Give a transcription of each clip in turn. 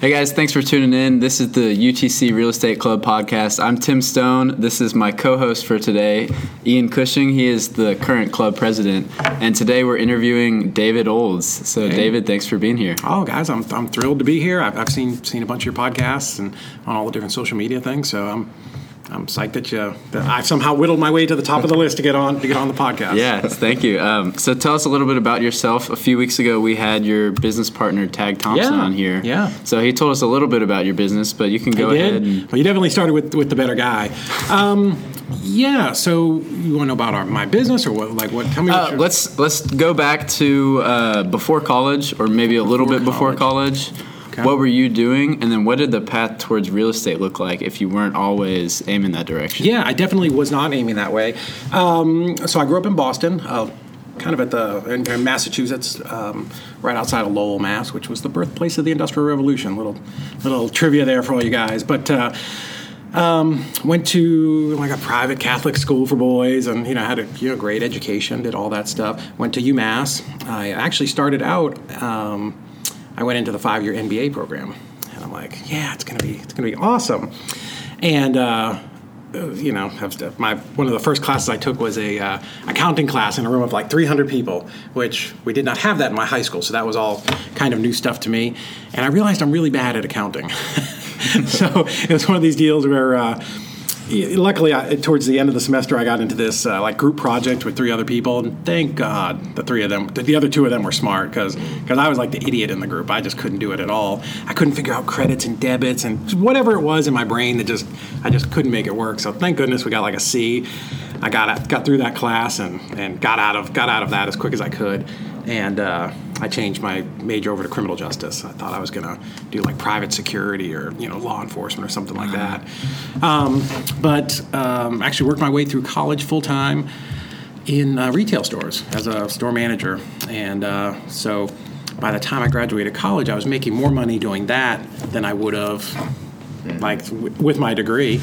Hey guys, thanks for tuning in. This is the UTC Real Estate Club podcast. I'm Tim Stone. This is my co host for today, Ian Cushing. He is the current club president. And today we're interviewing David Olds. So, Hey. David, thanks for being here. Oh, guys, I'm, I'm thrilled to be here. I've, I've seen seen a bunch of your podcasts and on all the different social media things. So I'm I'm psyched that you that I've somehow whittled my way to the top of the list to get on to get on the podcast. Yes, thank you. Um, so, tell us a little bit about yourself. A few weeks ago, we had your business partner, Tag Thompson, Yeah, on here. yeah. So, he told us a little bit about your business, but you can go ahead and. Well, you definitely started with with the better guy. Um, yeah. So you want to know about our, my business or what? Like what? Tell me. Uh, your- let's let's go back to uh, before college, or maybe a little Before bit before college. Okay. What were you doing, and then what did the path towards real estate look like if you weren't always aiming that direction? Yeah, I definitely was not aiming that way. Um, so I grew up in Boston, uh, kind of at the in, in Massachusetts, um, right outside of Lowell, Mass, which was the birthplace of the Industrial Revolution. Little little trivia there for all you guys, but. Uh, um, went to like a private Catholic school for boys, and you know had a you know great education, did all that stuff. Went to UMass. I actually started out. Um, I went into the five-year MBA program, and I'm like, yeah, it's gonna be it's gonna be awesome. And uh, uh, you know, my one of the first classes I took was a uh, accounting class in a room of like 300 people, which we did not have that in my high school, so that was all kind of new stuff to me. And I realized I'm really bad at accounting. so it was one of these deals where. Uh, Luckily, I, towards the end of the semester, I got into this uh, like group project with three other people, and thank God the three of them, the other two of them were smart because I was like the idiot in the group. I just couldn't do it at all. I couldn't figure out credits and debits and whatever it was in my brain that just I just couldn't make it work. So thank goodness we got like a C. I got got through that class and, and got out of got out of that as quick as I could, and uh, I changed my major over to criminal justice. I thought I was gonna do like private security or you know law enforcement or something like that. Um, but um, actually worked my way through college full time in uh, retail stores as a store manager, and uh, so by the time I graduated college, I was making more money doing that than I would have like w- with my degree,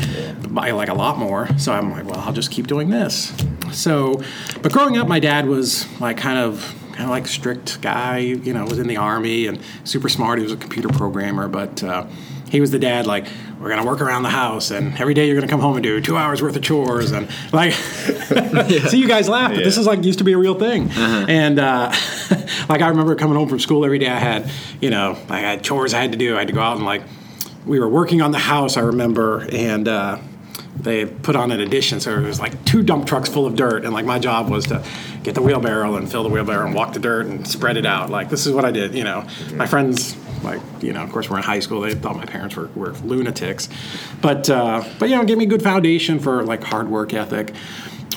by like a lot more. So I'm like, well, I'll just keep doing this. So, but growing up, my dad was like kind of kind of like strict guy. You know, was in the army and super smart. He was a computer programmer, but. Uh, he was the dad, like, we're gonna work around the house, and every day you're gonna come home and do two hours worth of chores, and like, see you guys laugh, but this is like used to be a real thing. And uh, like, I remember coming home from school every day. I had, you know, I had chores I had to do. I had to go out and like, we were working on the house, I remember, and uh, they put on an addition, so it was like two dump trucks full of dirt, and like my job was to get the wheelbarrow and fill the wheelbarrow and walk the dirt and spread it out. Like this is what I did, you know. My friends, like you know, of course, we're in high school. They thought my parents were, were lunatics, but uh, but you know, gave me a good foundation for like hard work ethic.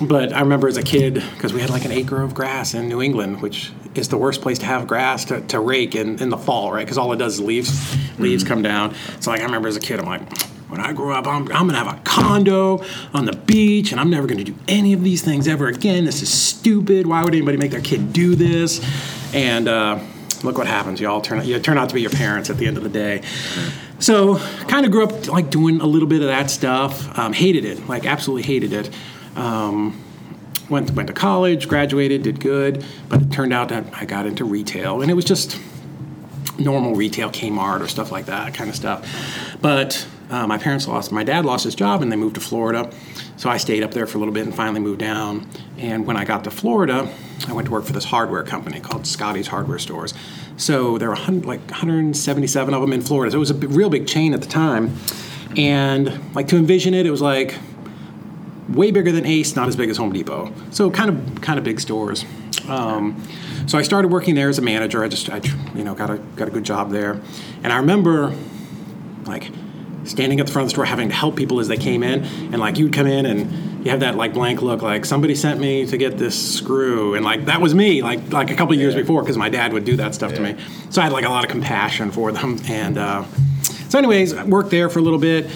But I remember as a kid, because we had like an acre of grass in New England, which is the worst place to have grass to, to rake in, in the fall, right? Because all it does is leaves leaves come down. So like I remember as a kid, I'm like, when I grow up, I'm, I'm gonna have a condo on the beach, and I'm never gonna do any of these things ever again. This is stupid. Why would anybody make their kid do this? And uh, look what happens. You all turn you turn out to be your parents at the end of the day. So kind of grew up like doing a little bit of that stuff. Um, hated it, like absolutely hated it. Um, went went to college, graduated, did good, but it turned out that I got into retail, and it was just normal retail, Kmart or stuff like that kind of stuff. But uh, my parents lost, my dad lost his job, and they moved to Florida. So I stayed up there for a little bit and finally moved down. And when I got to Florida, I went to work for this hardware company called Scotty's Hardware Stores. So there were 100, like 177 of them in Florida. So it was a real big chain at the time. And like to envision it, it was like way bigger than Ace, not as big as Home Depot. So kind of kind of big stores. Um, so I started working there as a manager. I just I you know got a got a good job there, and I remember like standing at the front of the store having to help people as they came in, and like you'd come in and you have that like blank look, like somebody sent me to get this screw, and like that was me, like like a couple of years before, because my dad would do that stuff to me. So I had like a lot of compassion for them, and uh, so anyways, I worked there for a little bit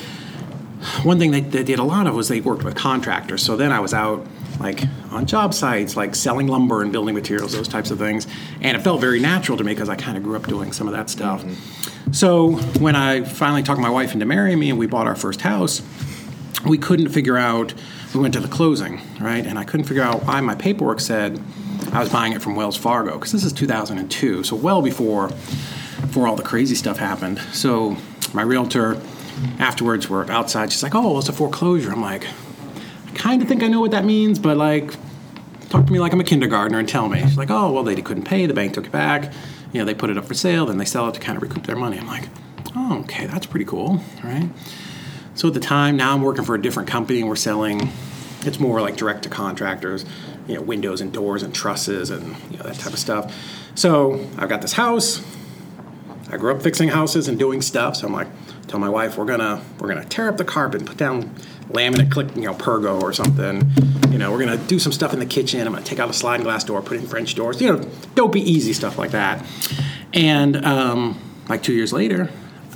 one thing they, they did a lot of was they worked with contractors. So then I was out like on job sites, like selling lumber and building materials, those types of things. And it felt very natural to me because I kind of grew up doing some of that stuff. Mm-hmm. So when I finally talked my wife into marrying me and we bought our first house, we couldn't figure out. We went to the closing, right? And I couldn't figure out why my paperwork said I was buying it from Wells Fargo because this is 2002, so well before before all the crazy stuff happened. So my realtor afterwards we're outside. She's like, "Oh, it's a foreclosure." I'm like, "I kind of think I know what that means, but like, talk to me like I'm a kindergartner and tell me." She's like, "Oh, well, they couldn't pay. The bank took it back. You know, they put it up for sale, then they sell it to kind of recoup their money." I'm like, "Oh, okay, that's pretty cool, right?" So at the time, now I'm working for a different company, and we're selling. It's more like direct to contractors, you know, windows and doors and trusses and you know that type of stuff. So I've got this house. I grew up fixing houses and doing stuff, so I'm like, tell my wife we're gonna we're gonna tear up the carpet, put down laminate, click you know pergo or something. You know, we're gonna do some stuff in the kitchen. I'm gonna take out a sliding glass door, put in French doors. You know, don't be easy stuff like that. And um, like two years later,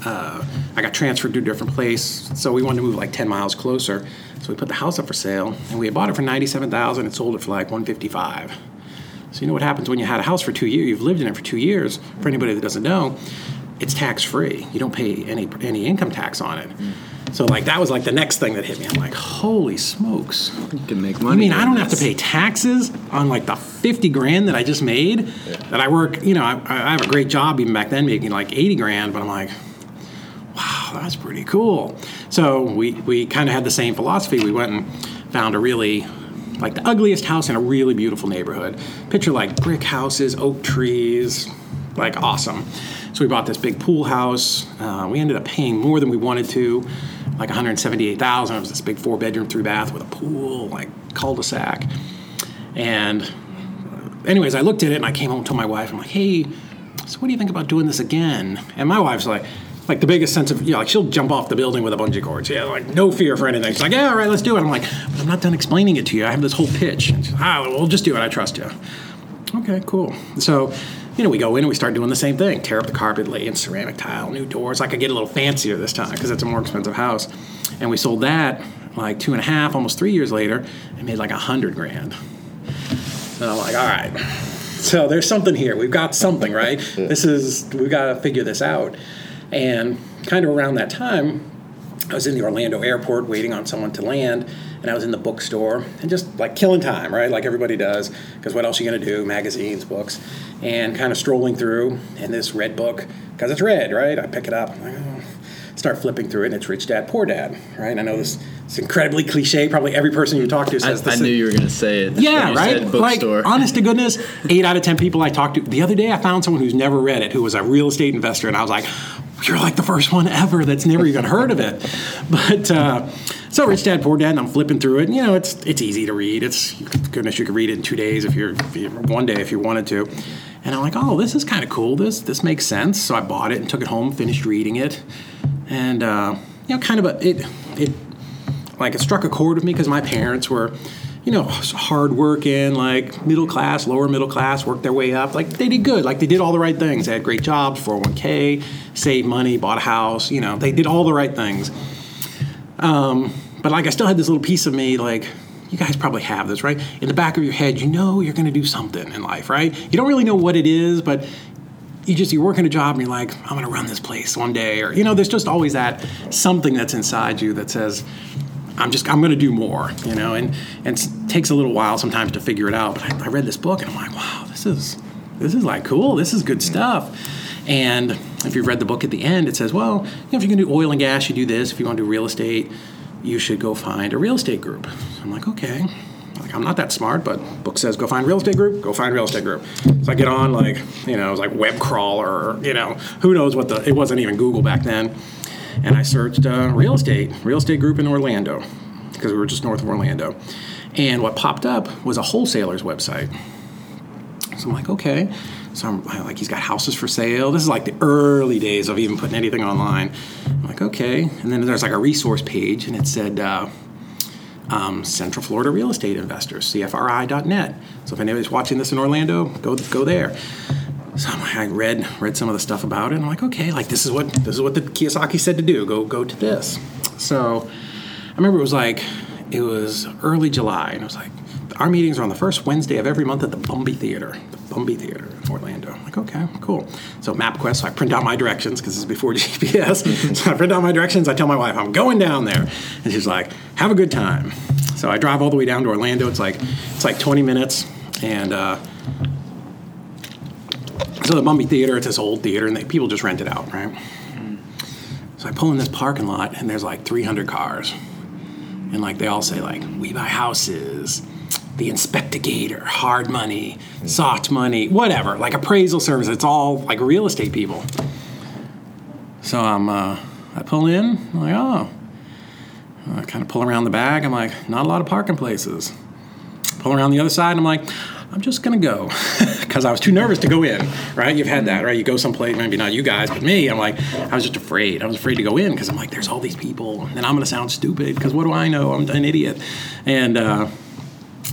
uh, I got transferred to a different place, so we wanted to move like 10 miles closer. So we put the house up for sale, and we had bought it for 97,000 and sold it for like 155. So you know what happens when you had a house for two years? You've lived in it for two years. For anybody that doesn't know, it's tax free. You don't pay any any income tax on it. So like that was like the next thing that hit me. I'm like, holy smokes! You can make money. I mean, I don't have to pay taxes on like the fifty grand that I just made. That I work, you know, I, I have a great job even back then, making like eighty grand. But I'm like, wow, that's pretty cool. So we we kind of had the same philosophy. We went and found a really like the ugliest house in a really beautiful neighborhood. Picture like brick houses, oak trees, like awesome. So we bought this big pool house. Uh, we ended up paying more than we wanted to, like 178,000. It was this big four bedroom, three bath with a pool, like cul-de-sac. And uh, anyways, I looked at it and I came home to my wife. I'm like, hey, so what do you think about doing this again? And my wife's like, like the biggest sense of, you know, like she'll jump off the building with a bungee cord. Yeah, like no fear for anything. She's like, yeah, all right, let's do it. I'm like, but I'm not done explaining it to you. I have this whole pitch. And she's like, ah, we'll just do it. I trust you. Okay, cool. So, you know, we go in and we start doing the same thing tear up the carpet, lay in ceramic tile, new doors. Like I could get a little fancier this time because it's a more expensive house. And we sold that like two and a half, almost three years later, and made like a hundred grand. And I'm like, all right. So there's something here. We've got something, right? This is, we've got to figure this out. And kind of around that time, I was in the Orlando airport waiting on someone to land, and I was in the bookstore and just like killing time, right? Like everybody does, because what else are you going to do? Magazines, books, and kind of strolling through, and this red book, because it's red, right? I pick it up, like, oh. start flipping through it, and it's Rich Dad, Poor Dad, right? I know this it's incredibly cliche. Probably every person you talk to says I this. I knew you were going to say it. Yeah, right. Like, honest to goodness, eight out of ten people I talked to. The other day, I found someone who's never read it, who was a real estate investor, and I was like, "You're like the first one ever that's never even heard of it." But uh, so, Rich Dad Poor Dad, and I'm flipping through it. And, you know, it's it's easy to read. It's goodness, you could read it in two days if you're, if you one day if you wanted to. And I'm like, "Oh, this is kind of cool. This this makes sense." So I bought it and took it home, finished reading it, and uh, you know, kind of a it it like it struck a chord with me because my parents were you know hardworking like middle class lower middle class worked their way up. Like they did good. Like they did all the right things. They had great jobs 401k saved money bought a house you know they did all the right things. Um, but like i still had this little piece of me like you guys probably have this right? In the back of your head you know you're going to do something in life right? You don't really know what it is but you just you're working a job and you're like i'm going to run this place one day or you know there's just always that something that's inside you that says i'm just i'm going to do more you know and and it takes a little while sometimes to figure it out but I, I read this book and i'm like wow this is this is like cool this is good stuff and if you've read the book at the end it says well you know, if you're going to do oil and gas you do this if you want to do real estate you should go find a real estate group i'm like okay like I'm not that smart, but book says go find real estate group. Go find real estate group. So I get on like you know it was like web crawler you know who knows what the it wasn't even Google back then, and I searched uh, real estate real estate group in Orlando because we were just north of Orlando, and what popped up was a wholesaler's website. So I'm like okay, so I'm like he's got houses for sale. This is like the early days of even putting anything online. I'm like okay, and then there's like a resource page, and it said. Uh, um, Central Florida Real Estate Investors, CFRI.net. So if anybody's watching this in Orlando, go go there. So I read read some of the stuff about it, and I'm like, okay, like this is what this is what the Kiyosaki said to do. Go go to this. So I remember it was like it was early July, and it was like our meetings are on the first Wednesday of every month at the Bumby Theater, the Bumby Theater in Orlando. I'm like, okay, cool. So MapQuest, so I print out my directions because this is before GPS. so I print out my directions. I tell my wife I'm going down there, and she's like, have a good time. So I drive all the way down to Orlando. It's like it's like 20 minutes, and uh, So the Bumby Theater, it's this old theater, and they, people just rent it out, right? So I pull in this parking lot, and there's like 300 cars, and like they all say like, "We buy houses." The inspectigator, hard money, soft money, whatever, like appraisal service. It's all like real estate people. So I'm, uh, I pull in, I'm like, oh, I kind of pull around the back. I'm like, not a lot of parking places. Pull around the other side. I'm like, I'm just gonna go because I was too nervous to go in. Right? You've had that, right? You go someplace, maybe not you guys, but me. I'm like, I was just afraid. I was afraid to go in because I'm like, there's all these people, and I'm gonna sound stupid because what do I know? I'm an idiot. And uh,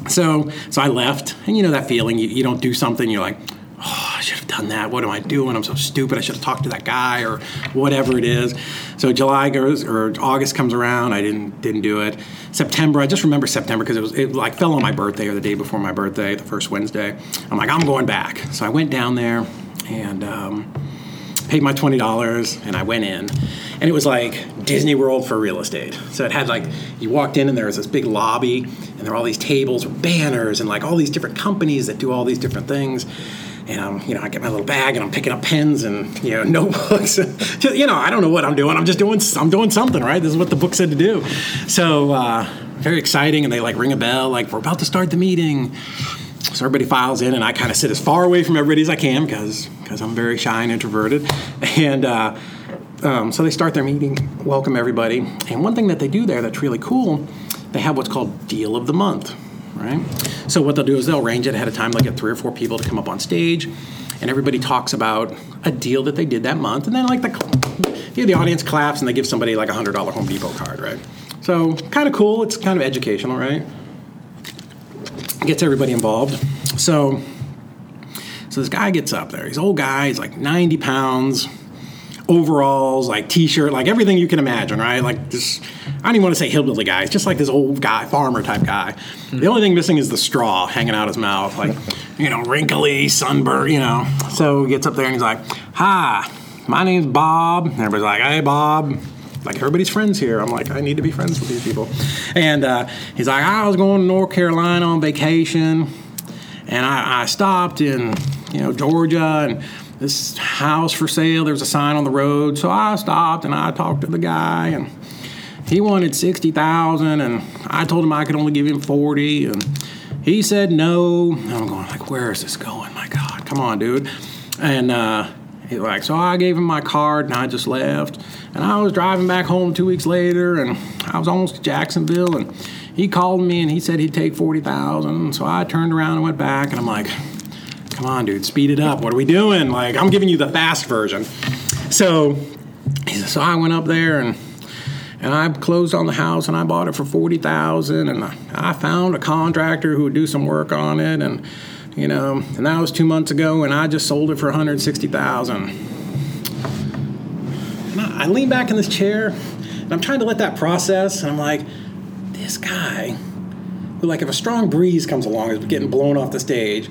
so, so I left, and you know that feeling. You, you don't do something, you're like, oh, I should have done that. What am I doing? I'm so stupid. I should have talked to that guy or whatever it is. So July goes or August comes around. I didn't didn't do it. September. I just remember September because it was it like fell on my birthday or the day before my birthday, the first Wednesday. I'm like I'm going back. So I went down there and. Um, paid my twenty dollars and I went in, and it was like Disney World for real estate. So it had like you walked in and there was this big lobby, and there were all these tables with banners and like all these different companies that do all these different things and I'm, you know, I get my little bag and I'm picking up pens and you know notebooks. just, you know, I don't know what I'm doing. I'm just doing, I'm doing something, right? This is what the book said to do. So uh, very exciting, and they like ring a bell, like we're about to start the meeting. So everybody files in, and I kind of sit as far away from everybody as I can because because I'm very shy and introverted, and. Uh, um, so they start their meeting, welcome everybody, and one thing that they do there that's really cool, they have what's called Deal of the Month, right? So what they'll do is they'll arrange it ahead of time. They'll get three or four people to come up on stage, and everybody talks about a deal that they did that month, and then like the you know, the audience claps and they give somebody like a hundred dollar Home Depot card, right? So kind of cool. It's kind of educational, right? Gets everybody involved. So so this guy gets up there. He's old guy. He's like 90 pounds overalls, like t-shirt, like everything you can imagine, right? Like this, I don't even want to say hillbilly guy. It's just like this old guy, farmer type guy. Mm-hmm. The only thing missing is the straw hanging out his mouth, like you know, wrinkly, sunburned, you know. So he gets up there and he's like, "Hi, my name's Bob." And everybody's like, "Hey, Bob." Like everybody's friends here. I'm like, I need to be friends with these people. And uh, he's like, I was going to North Carolina on vacation, and I, I stopped in, you know, Georgia, and this house for sale. There was a sign on the road, so I stopped and I talked to the guy, and he wanted sixty thousand, and I told him I could only give him forty, and he said no. And I'm going like, where is this going? My God, come on, dude. And uh, he like, so I gave him my card, and I just left. And I was driving back home two weeks later, and I was almost to Jacksonville, and he called me and he said he'd take forty thousand. So I turned around and went back, and I'm like come on, dude, speed it up. What are we doing? Like, I'm giving you the fast version. So, so I went up there and and I closed on the house and I bought it for forty thousand and I found a contractor who would do some work on it and you know and that was two months ago and I just sold it for one hundred sixty thousand. And I, lean back in this chair and I'm trying to let that process and I'm like, this guy, like if a strong breeze comes along is getting blown off the stage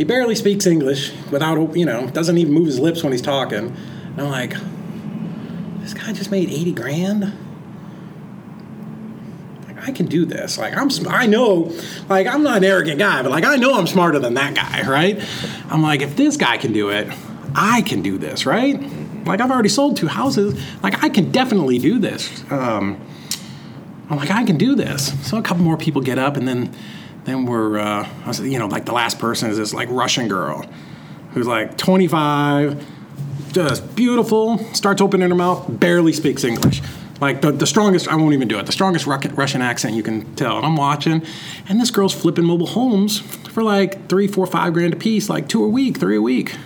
he barely speaks English without, you know, doesn't even move his lips when he's talking. And I'm like, this guy just made 80 grand? Like, I can do this. Like, I'm, I know, like, I'm not an arrogant guy, but like, I know I'm smarter than that guy, right? I'm like, if this guy can do it, I can do this, right? Like, I've already sold two houses. Like, I can definitely do this. Um, I'm like, I can do this. So a couple more people get up, and then then we're, uh, you know, like the last person is this like Russian girl who's like 25, just beautiful, starts opening her mouth, barely speaks English. Like the, the strongest, I won't even do it, the strongest Russian accent you can tell. And I'm watching, and this girl's flipping mobile homes for like three, four, five grand a piece, like two a week, three a week.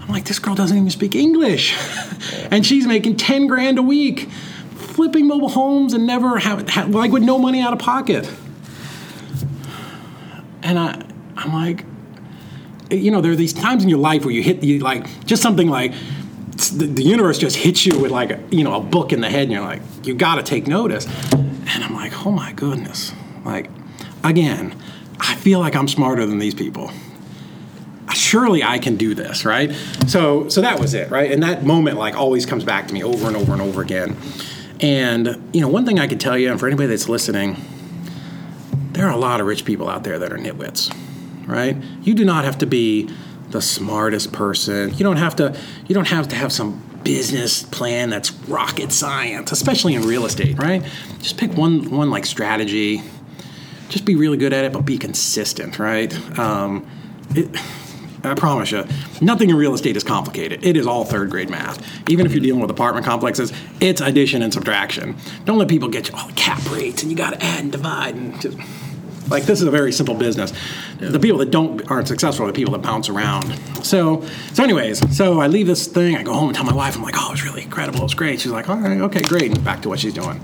I'm like, this girl doesn't even speak English. and she's making 10 grand a week flipping mobile homes and never have, have like with no money out of pocket and I, I'm like, you know, there are these times in your life where you hit you like just something like the, the, universe just hits you with like a, you know a book in the head, and you're like, you got to take notice. And I'm like, oh my goodness, like again, I feel like I'm smarter than these people. Surely I can do this, right? So so that was it, right? And that moment like always comes back to me over and over and over again. And you know, one thing I could tell you, and for anybody that's listening there are a lot of rich people out there that are nitwits, right? You do not have to be the smartest person. You don't have to. You don't have to have some business plan that's rocket science, especially in real estate, right? Just pick one one like strategy. Just be really good at it, but be consistent, right? Um, it, I promise you, nothing in real estate is complicated. It is all third grade math. Even if you're dealing with apartment complexes, it's addition and subtraction. Don't let people get you all the cap rates and you got to add and divide and just like this is a very simple business. Yeah. The people that don't aren't successful are the people that bounce around. So, so anyways, so I leave this thing. I go home and tell my wife. I'm like, oh, it was really incredible. It was great. She's like, all right, okay, great. And back to what she's doing.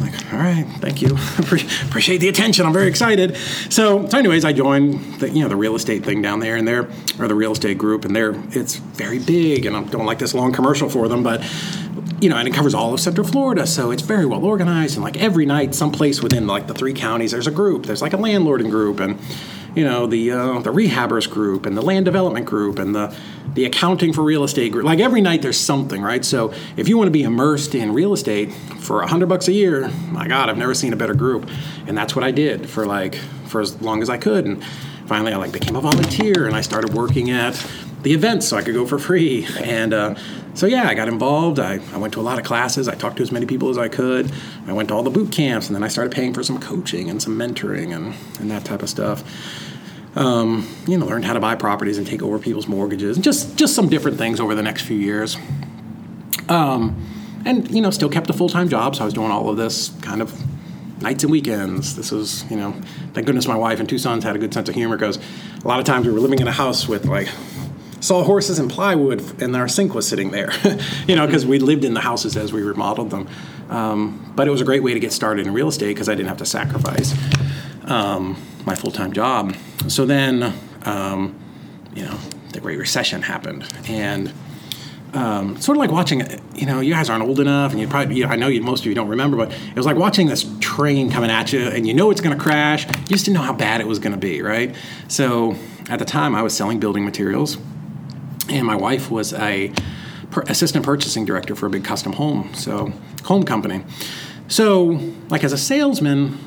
Like, all right, thank you. Appreciate the attention. I'm very excited. So, so anyways, I joined the you know the real estate thing down there, and there or the real estate group, and there it's very big. And I'm doing like this long commercial for them, but you know, and it covers all of Central Florida, so it's very well organized. And like every night, someplace within like the three counties, there's a group. There's like a landlording group, and you know, the uh, the rehabbers group, and the land development group, and the the accounting for real estate group. Like every night, there's something, right? So if you want to be immersed in real estate for a hundred bucks a year, my God, I've never seen a better group. And that's what I did for like for as long as I could. And finally, I like became a volunteer, and I started working at the events so I could go for free. And uh, so, yeah, I got involved. I, I went to a lot of classes. I talked to as many people as I could. I went to all the boot camps, and then I started paying for some coaching and some mentoring and, and that type of stuff. Um, you know, learned how to buy properties and take over people's mortgages, and just just some different things over the next few years. Um, and you know, still kept a full time job, so I was doing all of this kind of nights and weekends. This was, you know, thank goodness my wife and two sons had a good sense of humor because a lot of times we were living in a house with like saw horses and plywood, and our sink was sitting there, you know, because we lived in the houses as we remodeled them. Um, but it was a great way to get started in real estate because I didn't have to sacrifice um, my full time job. So then, um, you know, the Great Recession happened, and um, sort of like watching, you know, you guys aren't old enough, and you probably, you know, I know you, most of you don't remember, but it was like watching this train coming at you, and you know it's going to crash. You just didn't know how bad it was going to be, right? So at the time, I was selling building materials, and my wife was a per- assistant purchasing director for a big custom home, so home company. So, like as a salesman,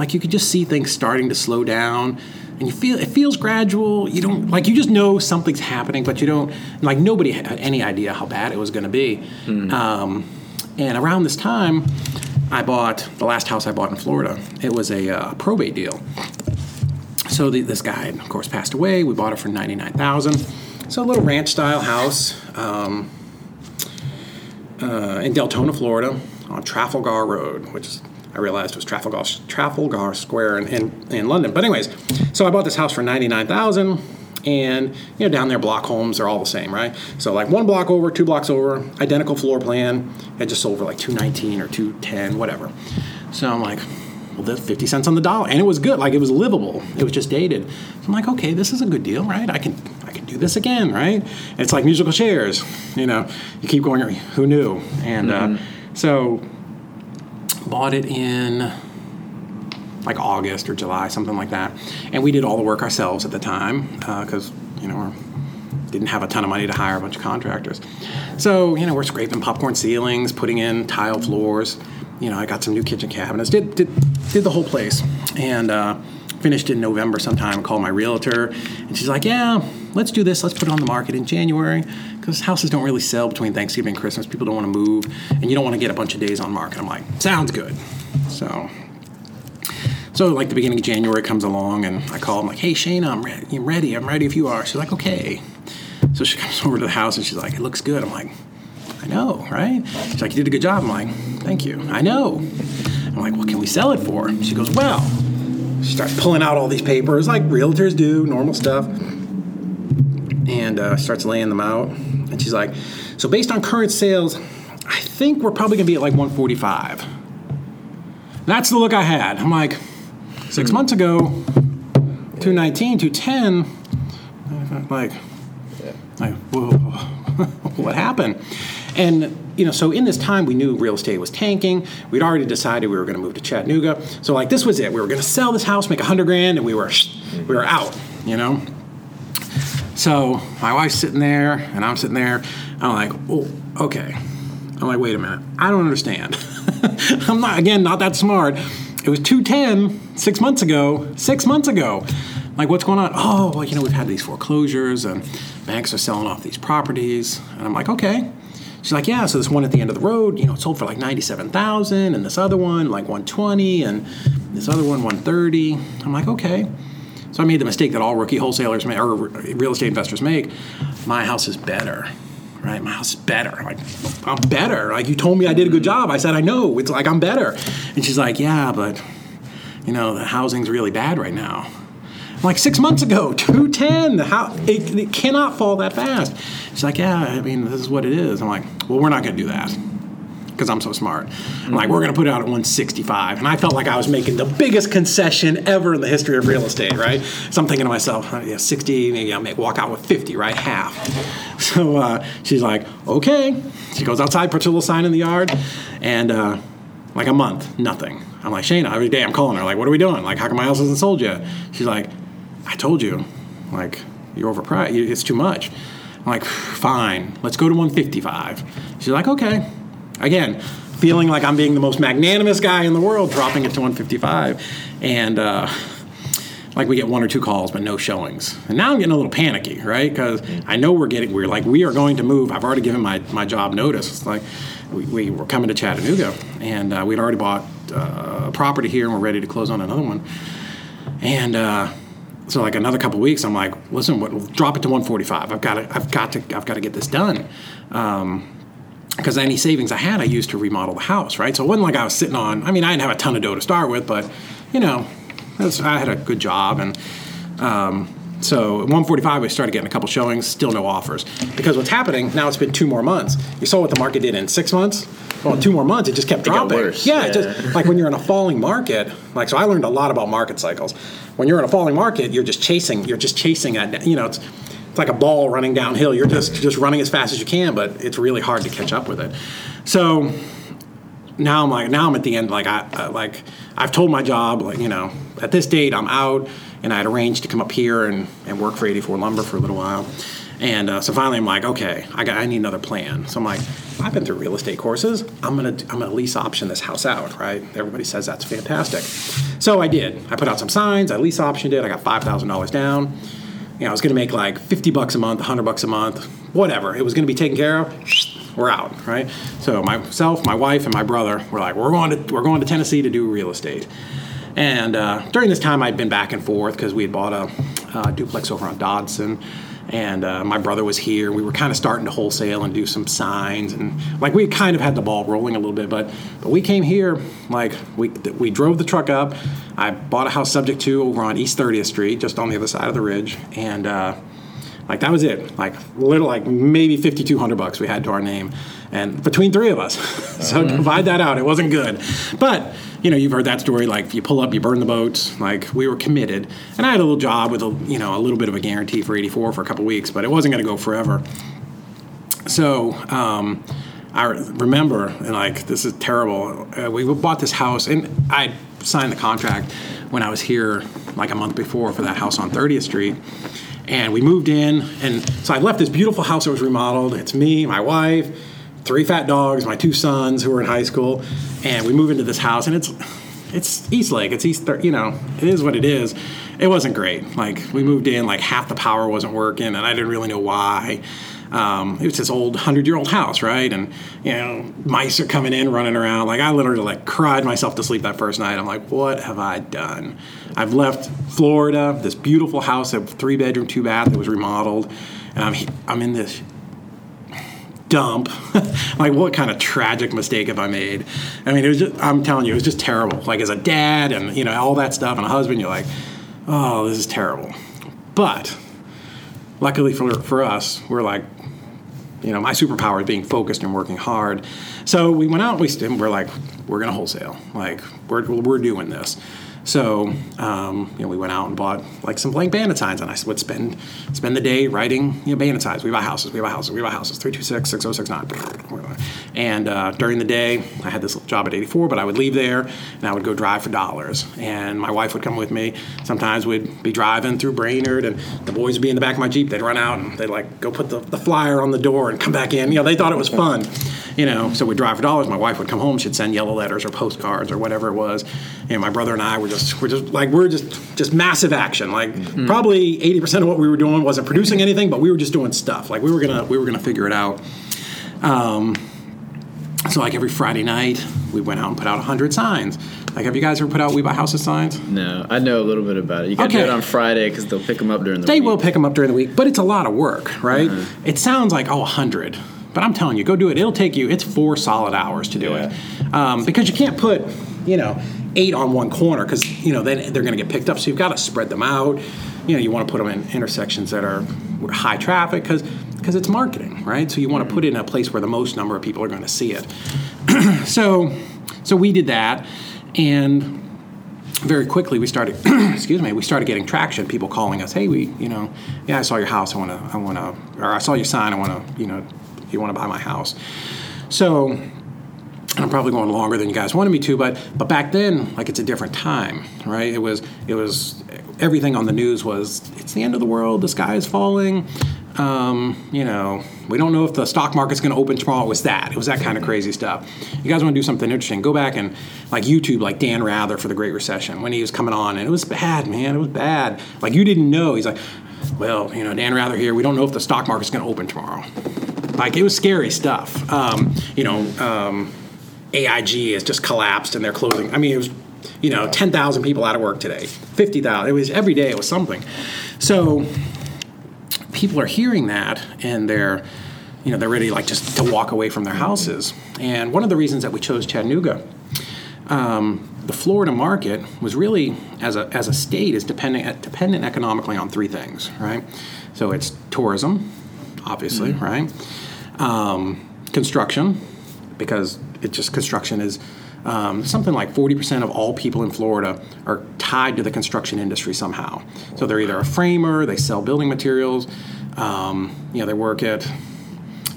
like you could just see things starting to slow down and you feel it feels gradual. You don't like you just know something's happening but you don't like nobody had any idea how bad it was going to be. Mm. um, and around this time i bought the last house i bought in florida it was a uh, probate deal. So the, this guy of course passed away. We bought it for 99000 so a little ranch style house um, uh, in Deltona, Florida, on Trafalgar Road, which is, I realized it was Trafalgar, Trafalgar Square in, in, in London. But anyways, so I bought this house for ninety nine thousand and you know down there block homes are all the same right so like one block over two blocks over identical floor plan it just sold for like 219 or 210 whatever so i'm like well that's 50 cents on the dollar and it was good like it was livable it was just dated so i'm like okay this is a good deal right i can I can do this again, right? It's like musical chairs, you know. You keep going. Who knew? And uh, mm-hmm. uh, so bought it in like August or July, something like that. And we did all the work ourselves at the time because uh, you know we didn't have a ton of money to hire a bunch of contractors. So you know we're scraping popcorn ceilings, putting in tile floors. You know I got some new kitchen cabinets. Did did did the whole place and. Uh, finished in November sometime. Called my realtor, and she's like, "Yeah, let's do this. Let's put it on the market in January because houses don't really sell between Thanksgiving and Christmas. People don't want to move, and you don't want to get a bunch of days on market. I'm like, sounds good. So, so like the beginning of January comes along, and I call. I'm like, hey Shayna, I'm ready. I'm ready. I'm ready if you are. She's like, okay. So she comes over to the house and she's like, it looks good. I'm like, I know, right? She's like, you did a good job. I'm like, thank you. I know. I'm like, what can we sell it for? She goes, well. She starts pulling out all these papers like realtors do, normal stuff and uh, starts laying them out. And she's like, so based on current sales, I think we're probably gonna be at like 145. That's the look I had. I'm like, six hmm. months ago, 219, 210. Like, like, whoa, what happened? And you know, so in this time, we knew real estate was tanking. We'd already decided we were going to move to Chattanooga. So like, this was it. We were going to sell this house, make a hundred grand, and we were we were out. You know. So my wife's sitting there, and I'm sitting there. I'm like, oh, okay. I'm like, wait a minute. I don't understand. I'm not, again, not that smart. It was 210 six months ago. Six months ago. like, what's going on? Oh, well, you know, we've had these foreclosures and banks are selling off these properties. And I'm like, okay. She's like, yeah, so this one at the end of the road, you know, sold for like 97,000 and this other one like 120 and this other one 130. I'm like, okay. So I made the mistake that all rookie wholesalers make, or real estate investors make. My house is better, right? My house is better. I'm Like I'm better. Like you told me I did a good job. I said I know. It's like I'm better. And she's like, yeah, but you know the housing's really bad right now. I'm like six months ago, 210. How it, it cannot fall that fast. She's like, yeah, I mean this is what it is. I'm like, well, we're not going to do that because I'm so smart. I'm like, we're going to put it out at 165. And I felt like I was making the biggest concession ever in the history of real estate, right? So I'm thinking to myself, oh, yeah, 60, maybe I'll make, walk out with 50, right? Half. So uh, she's like, okay. She goes outside, puts a little sign in the yard, and uh, like a month, nothing. I'm like, Shana, every day I'm calling her, like, what are we doing? Like, how come my house hasn't sold yet? She's like, I told you, like, you're overpriced. It's too much. I'm like, fine, let's go to 155. She's like, okay. Again, feeling like I'm being the most magnanimous guy in the world, dropping it to 155. And uh, like we get one or two calls, but no showings. And now I'm getting a little panicky, right? Because I know we're getting, we're like, we are going to move. I've already given my, my job notice. It's like, we, we were coming to Chattanooga, and uh, we'd already bought uh, a property here, and we're ready to close on another one. And uh, so, like another couple weeks, I'm like, listen, what, drop it to 145. I've got to, I've got to, I've got to get this done. Um, because any savings I had, I used to remodel the house, right? So it wasn't like I was sitting on. I mean, I didn't have a ton of dough to start with, but you know, was, I had a good job, and um, so at 145 we started getting a couple showings. Still no offers because what's happening now? It's been two more months. You saw what the market did in six months. Well, two more months, it just kept dropping. worse. Yeah, Yeah. It just like when you're in a falling market. Like so, I learned a lot about market cycles. When you're in a falling market, you're just chasing. You're just chasing. A, you know, it's like a ball running downhill. You're just just running as fast as you can, but it's really hard to catch up with it. So now I'm like now I'm at the end like I uh, like I've told my job like you know at this date I'm out and I had arranged to come up here and, and work for 84 Lumber for a little while. And uh, so finally I'm like okay I got I need another plan. So I'm like I've been through real estate courses. I'm gonna I'm gonna lease option this house out right? Everybody says that's fantastic. So I did. I put out some signs I lease optioned it I got five thousand dollars down you know I was gonna make like 50 bucks a month 100 bucks a month whatever it was gonna be taken care of we're out, right? So myself, my wife, and my brother were like, we're going to we're going to Tennessee to do real estate. And uh, during this time, I'd been back and forth because we had bought a, uh duplex over on Dodson, and uh, my brother was here. We were kind of starting to wholesale and do some signs, and like we kind of had the ball rolling a little bit. But but we came here, like we we drove the truck up. I bought a house subject to over on East 30th Street, just on the other side of the ridge, and. Uh, like that was it. Like little, like maybe fifty two hundred bucks we had to our name, and between three of us. so divide that out. It wasn't good, but you know you've heard that story. Like you pull up, you burn the boats. Like we were committed, and I had a little job with a you know a little bit of a guarantee for eighty four for a couple weeks, but it wasn't going to go forever. So. Um, I remember, and like this is terrible. Uh, we bought this house, and I signed the contract when I was here, like a month before, for that house on 30th Street and we moved in and so i left this beautiful house that was remodeled it's me my wife three fat dogs my two sons who are in high school and we move into this house and it's it's east lake it's east you know it is what it is it wasn't great like we moved in like half the power wasn't working and i didn't really know why um, it was this old hundred year old house, right? And you know, mice are coming in, running around. Like I literally like cried myself to sleep that first night. I'm like, what have I done? I've left Florida, this beautiful house, a three bedroom, two bath that was remodeled, and I'm I'm in this dump. like, what kind of tragic mistake have I made? I mean, it was just, I'm telling you, it was just terrible. Like, as a dad and, you know, all that stuff, and a husband, you're like, oh, this is terrible. But luckily for, for us, we're like, you know, my superpower is being focused and working hard. So we went out, we, we're like, we're going to wholesale. Like, we're, we're doing this. So um, you know, we went out and bought like some blank signs, and I would spend spend the day writing you know. We buy houses, we buy houses, we buy houses. Three two six six zero six nine. And uh, during the day, I had this job at 84, but I would leave there and I would go drive for dollars. And my wife would come with me. Sometimes we'd be driving through Brainerd, and the boys would be in the back of my Jeep. They'd run out and they'd like go put the, the flyer on the door and come back in. You know, they thought it was fun. You know, so we'd drive for dollars. My wife would come home. She'd send yellow letters or postcards or whatever it was. And my brother and I were just we're just like we're just just massive action. Like Mm-hmm. probably eighty percent of what we were doing wasn't producing anything, but we were just doing stuff. Like we were gonna we were gonna figure it out. Um, so like every Friday night, we went out and put out hundred signs. Like, have you guys ever put out "We Buy Houses" signs? No, I know a little bit about it. You can do Okay. it on Friday because they'll pick them up during the They week. They will pick them up during the week, but it's a lot of work, right? It sounds like oh, 100. but I'm telling you, go do it. It'll take you. It's four solid hours to do it, um, because you can't put, you know, eight on one corner because you know then they're going to get picked up. So you've got to spread them out. You know, you want to put them in intersections that are high traffic because because it's marketing, right? So you want to put it in a place where the most number of people are going to see it. so so we did that, and very quickly we started excuse me we started getting traction people calling us hey we you know yeah i saw your house i want to i want to or i saw your sign i want to you know you want to buy my house so i'm probably going longer than you guys wanted me to but but back then like it's a different time right it was it was everything on the news was it's the end of the world the sky is falling um, you know, we don't know if the stock market's going to open tomorrow. It was that. It was that kind of crazy stuff. You guys want to do something interesting? Go back and like YouTube, like Dan Rather for the Great Recession when he was coming on, and it was bad, man. It was bad. Like you didn't know. He's like, well, you know, Dan Rather here. We don't know if the stock market's going to open tomorrow. Like it was scary stuff. Um, you know, um, AIG has just collapsed and they're closing. I mean, it was, you know, 10,000 people out of work today, 50,000. It was every day, it was something. So people are hearing that and they're, you know, they're ready like just to walk away from their houses. And one of the reasons that we chose Chattanooga, um, the Florida market was really, as a, as a state, is dependent, dependent economically on three things, right? So it's tourism, obviously, right? Um, construction, because it just construction is um, something like 40% of all people in Florida are tied to the construction industry somehow. So they're either a framer, they sell building materials, um, you know, they work at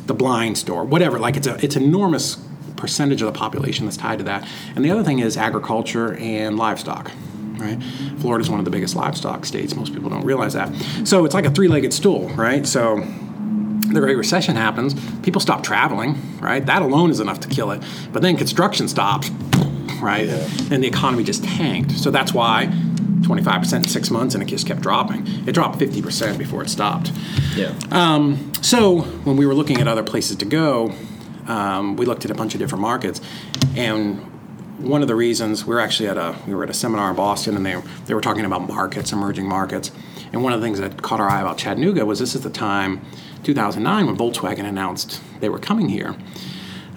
the blind store, whatever. Like it's a it's enormous percentage of the population that's tied to that. And the other thing is agriculture and livestock. Right, Florida is one of the biggest livestock states. Most people don't realize that. So it's like a three-legged stool, right? So the Great Recession happens, people stop traveling, right? That alone is enough to kill it. But then construction stops, right? And the economy just tanked. So that's why 25% in six months and it just kept dropping. It dropped 50% before it stopped. Yeah. So when we were looking at other places to go, um, we looked at a bunch of different markets, and one of the reasons we were actually at a we were at a seminar in Boston, and they they were talking about markets, emerging markets, and one of the things that caught our eye about Chattanooga was this is the time, 2009, when Volkswagen announced they were coming here.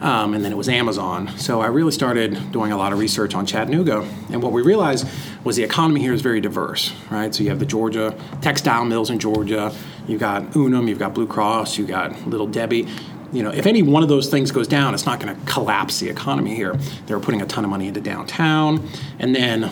Um, and then it was Amazon. So I really started doing a lot of research on Chattanooga. And what we realized was the economy here is very diverse, right? So you have the Georgia textile mills in Georgia, you've got Unum, you've got Blue Cross, you've got Little Debbie. You know, if any one of those things goes down, it's not going to collapse the economy here. They're putting a ton of money into downtown, and then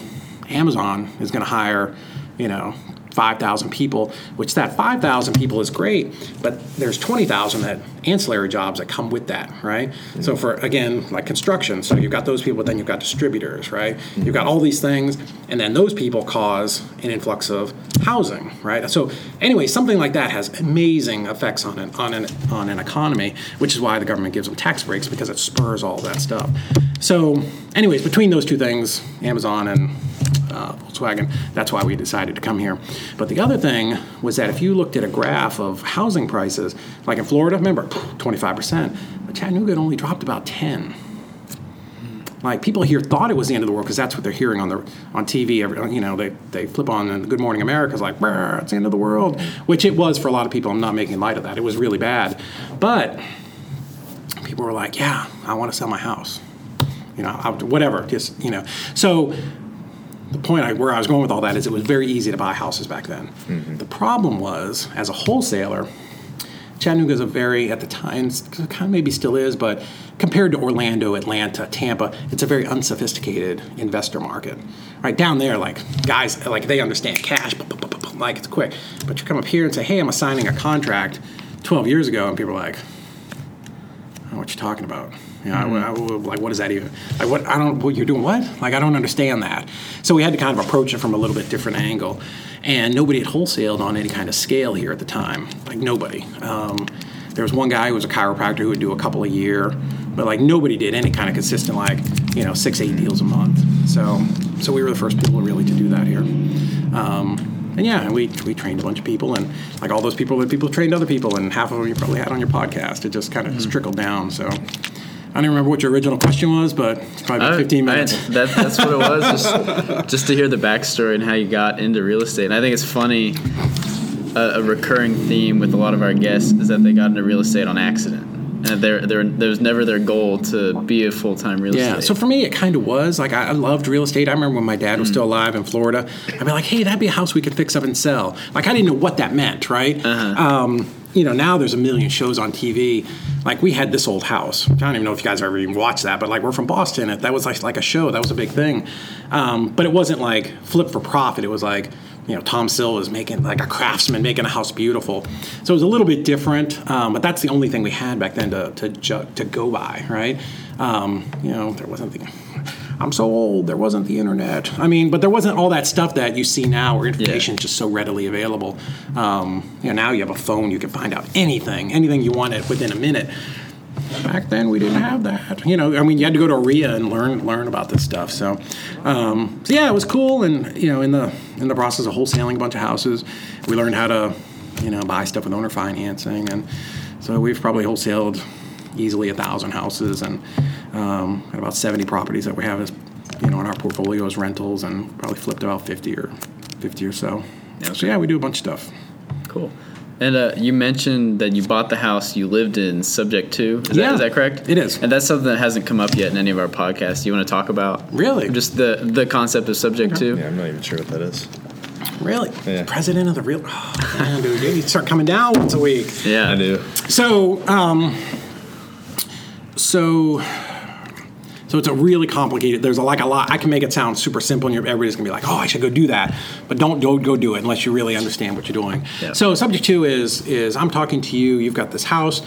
Amazon is going to hire, you know, 5,000 people, which that 5,000 people is great, but there's 20,000 that ancillary jobs that come with that, right? So for again, like construction, so you've got those people, but then you've got distributors, right? You've got all these things, and then those people cause an influx of housing, right? So anyway, something like that has amazing effects on an on an on an economy, which is why the government gives them tax breaks because it spurs all that stuff. So, anyways, between those two things, Amazon and uh, Volkswagen. That's why we decided to come here. But the other thing was that if you looked at a graph of housing prices, like in Florida, remember, 25%, but Chattanooga had only dropped about 10. Like people here thought it was the end of the world because that's what they're hearing on the on TV. Every, you know, they, they flip on and Good Morning America is like, "Brr, it's the end of the world, which it was for a lot of people. I'm not making light of that. It was really bad, but people were like, yeah, I want to sell my house. You know, I, whatever. Just you know, so the point I, where I was going with all that is it was very easy to buy houses back then. Mm-hmm. The problem was, as a wholesaler, Chattanooga is a very, at the time, kind of maybe still is, but compared to Orlando, Atlanta, Tampa, it's a very unsophisticated investor market. Right down there, like guys, like they understand cash, like it's quick. But you come up here and say, "Hey, I'm assigning a contract 12 years ago," and people are like, I don't know what you're talking about. You know, I- I- like, what is that even? Like, what? I don't. What you're doing? What? Like, I don't understand that. So we had to kind of approach it from a little bit different angle, and nobody had wholesaled on any kind of scale here at the time. Like nobody. Um, there was one guy who was a chiropractor who would do a couple a year, but like nobody did any kind of consistent like you know, six, eight deals a month. So, so we were the first people really to do that here. Um, and yeah, we, we trained a bunch of people, and like all those people, the people trained other people, and half of them you probably had on your podcast. It just kind of just trickled down. So I don't remember what your original question was, but it's probably about I- 15 I- minutes. that, that's what it was. Just, just to hear the backstory and how you got into real estate. And I think it's funny. A, a recurring theme with a lot of our guests is that they got into real estate on accident, and they're, they're, there was never their goal to be a full time real Yeah. estate. Yeah, so for me, it kind of was. Like I, I loved real estate. I remember when my dad was still alive in Florida. I'd be like, "Hey, that'd be a house we could fix up and sell." Like I didn't know what that meant, right? Um, you know, now there's a million shows on TV. Like we had this old house. I don't even know if you guys ever even watched that, but like we're from Boston. That was like like a show. That was a big thing. Um, but it wasn't like flip for profit. It was like you know, Tom Silva was making like a craftsman making a house beautiful. So it was a little bit different, um, but that's the only thing we had back then to to, ju- to go by, right? Um, you know, there wasn't the. I'm so old. There wasn't the internet. I mean, but there wasn't all that stuff that you see now, where information is just so readily available. Um, you know, now you have a phone. You can find out anything, anything you want it within a minute. Back then, we didn't have that. You know, I mean, you had to go to REIA and learn learn about this stuff. So, um, so yeah, it was cool. And you know, in the in the process of wholesaling a bunch of houses, we learned how to, you know, buy stuff with owner financing, and so we've probably wholesaled easily a thousand houses and um, had about 70 properties that we have as you know in our portfolio as rentals, and probably flipped about 50 or 50 or so. So yeah, we do a bunch of stuff. Cool. And uh, you mentioned that you bought the house you lived in, subject to. Is, Yeah, that, is that correct? it is. And that's something that hasn't come up yet in any of our podcasts. You want to talk about? Really? Just the the concept of subject to. Yeah, I'm not even sure what that is. Really, Yeah. president of the real. Oh, man, dude, you start coming down once a week. Yeah. I do. So, um, so, so it's a really complicated. There's a, like a lot. I can make it sound super simple, and everybody's gonna be like, "Oh, I should go do that," but don't don't go do it unless you really understand what you're doing. Yeah. So, subject to is is I'm talking to you. You've got this house.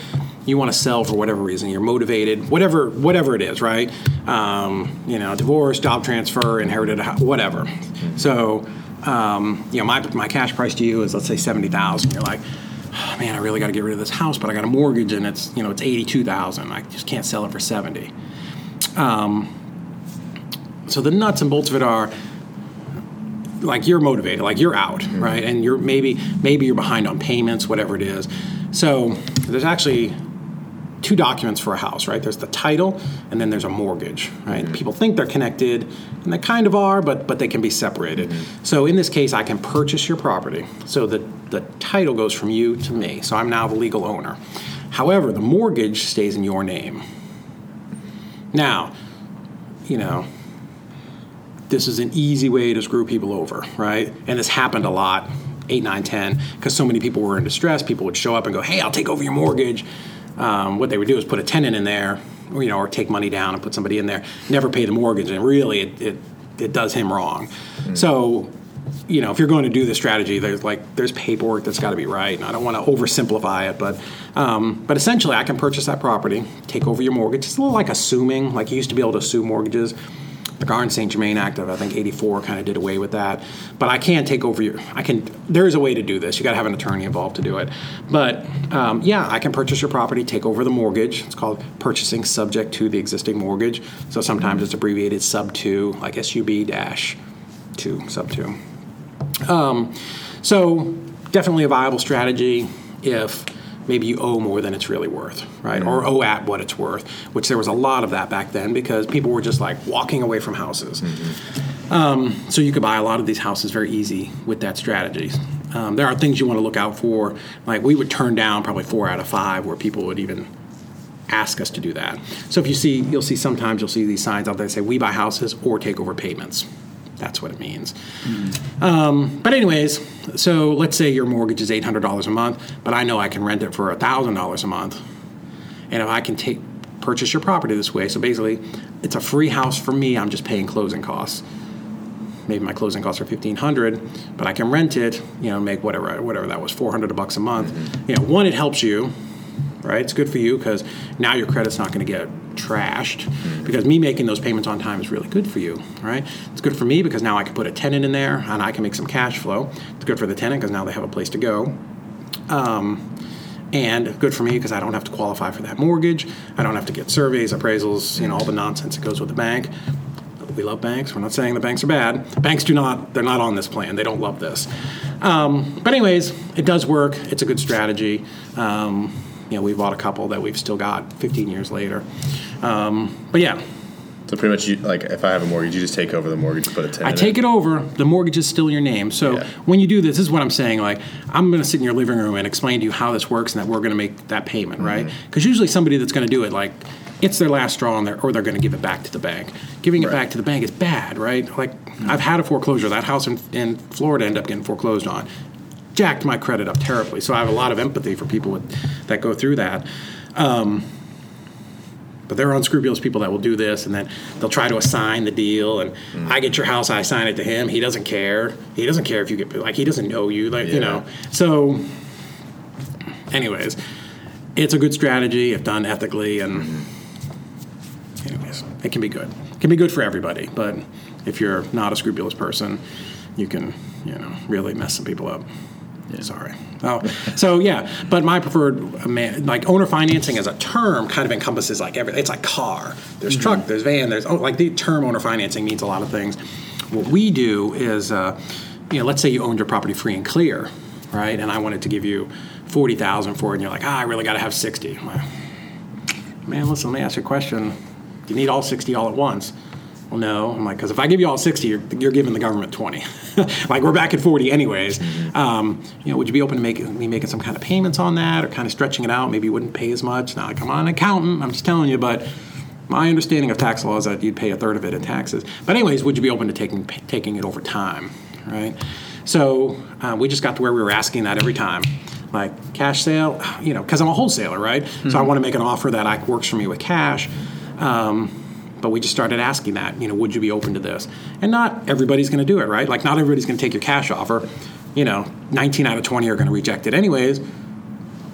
You want to sell for whatever reason. You're motivated, whatever whatever it is, right? Um, you know, divorce, job transfer, inherited, a house, whatever. So, um, you know, my my cash price to you is let's say seventy thousand. You're like oh, man, I really got to get rid of this house, but I got a mortgage and it's you know it's eighty two thousand. I just can't sell it for seventy. Um, so the nuts and bolts of it are like you're motivated, like you're out, mm-hmm. right? And you're maybe maybe you're behind on payments, whatever it is. So there's actually two documents for a house, right? There's the title and then there's a mortgage, right? Mm-hmm. People think they're connected, and they kind of are, but but they can be separated. Mm-hmm. So in this case, I can purchase your property. So the the title goes from you to me. So I'm now the legal owner. However, the mortgage stays in your name. Now, you know, this is an easy way to screw people over, right? And this happened a lot, 8, 9, 10, because so many people were in distress. People would show up and go, hey, I'll take over your mortgage. Um, what they would do is put a tenant in there, or, you know, or take money down and put somebody in there, never pay the mortgage, and really it, it, it does him wrong. So, you know, if you're going to do this strategy, there's like there's paperwork that's got to be right, and I don't want to oversimplify it, but um, but essentially, I can purchase that property, take over your mortgage. It's a little like assuming, like you used to be able to assume mortgages. The Garn St. Germain Act of I think '84 kind of did away with that, but I can take over your. I can. There is a way to do this. You got to have an attorney involved to do it, but um, yeah, I can purchase your property, take over the mortgage. It's called purchasing subject to the existing mortgage. So sometimes it's abbreviated sub two, like SUB dash two, sub two. Um, so definitely a viable strategy if maybe you owe more than it's really worth, right? Or owe at what it's worth, which there was a lot of that back then because people were just like walking away from houses. Um, so you could buy a lot of these houses very easy with that strategy. Um, there are things you want to look out for. Like we would turn down probably four out of five where people would even ask us to do that. So if you see, you'll see sometimes you'll see these signs out there that say we buy houses or take over payments. That's what it means. Um, but anyways, so let's say your mortgage is eight hundred dollars a month, but I know I can rent it for thousand dollars a month, and if I can take purchase your property this way, so basically, it's a free house for me. I'm just paying closing costs. Maybe my closing costs are fifteen hundred, but I can rent it. You know, make whatever whatever that was four hundred bucks a month. You know, one it helps you, right? It's good for you because now your credit's not going to get trashed because me making those payments on time is really good for you, right? It's good for me because now I can put a tenant in there and I can make some cash flow. It's good for the tenant because now they have a place to go. Um, And good for me because I don't have to qualify for that mortgage. I don't have to get surveys, appraisals, you know, all the nonsense that goes with the bank. We love banks. We're not saying the banks are bad. Banks do not, they're not on this plan. They don't love this. Um, but, anyways, it does work. It's a good strategy. Um, you know, we bought a couple that we've still got 15 years later. Um, but yeah, So pretty much, you, like if I have a mortgage, you just take over the mortgage, put a tenant. I take it over. The mortgage is still your name. So Yeah. when you do this, this is what I'm saying. Like I'm going to sit in your living room and explain to you how this works and that we're going to make that payment, right? Mm-hmm. Because usually somebody that's going to do it, like it's their last straw, and they're, or they're going to give it back to the bank. Giving it back to the bank is bad, right? Like I've had a foreclosure. That house in, in Florida ended up getting foreclosed on. Jacked my credit up terribly. So I have a lot of empathy for people with, that go through that. Um, but there are unscrupulous people that will do this, and then they'll try to assign the deal. And mm. I get your house, I assign it to him. He doesn't care. He doesn't care if you get like he doesn't know you, like you know. So, anyways, it's a good strategy if done ethically, and mm-hmm. anyways, it can be good. It can be good for everybody, but if you're not a scrupulous person, you can you know really mess some people up. Sorry. Oh, so yeah, but my preferred uh, man, like owner financing as a term kind of encompasses like everything. It's like car. There's truck. There's van. There's oh, like the term owner financing means a lot of things. What we do is, uh, you know, let's say you owned your property free and clear, right? And I wanted to give you forty thousand for it, and you're like, ah, I really got to have sixty. Well, man, listen, let me ask you a question. Do you need all 60 all at once? Well, no. I'm like, because if I give you all 60, you're, you're giving the government 20. like, we're back at 40 anyways. Um, you know, would you be open to making, me making some kind of payments on that or kind of stretching it out? Maybe you wouldn't pay as much. Now, like, I'm not an accountant. I'm just telling you, but my understanding of tax law is that you'd pay a third of it in taxes. But anyways, would you be open to taking, taking it over time, right? So uh, we just got to where we were asking that every time. Like cash sale, you know, because I'm a wholesaler, right? So I want to make an offer that I, works for me with cash. Um, but we just started asking that, you know, would you be open to this? And not everybody's going to do it, right? Like, not everybody's going to take your cash offer. You know, 19 out of 20 are going to reject it anyways.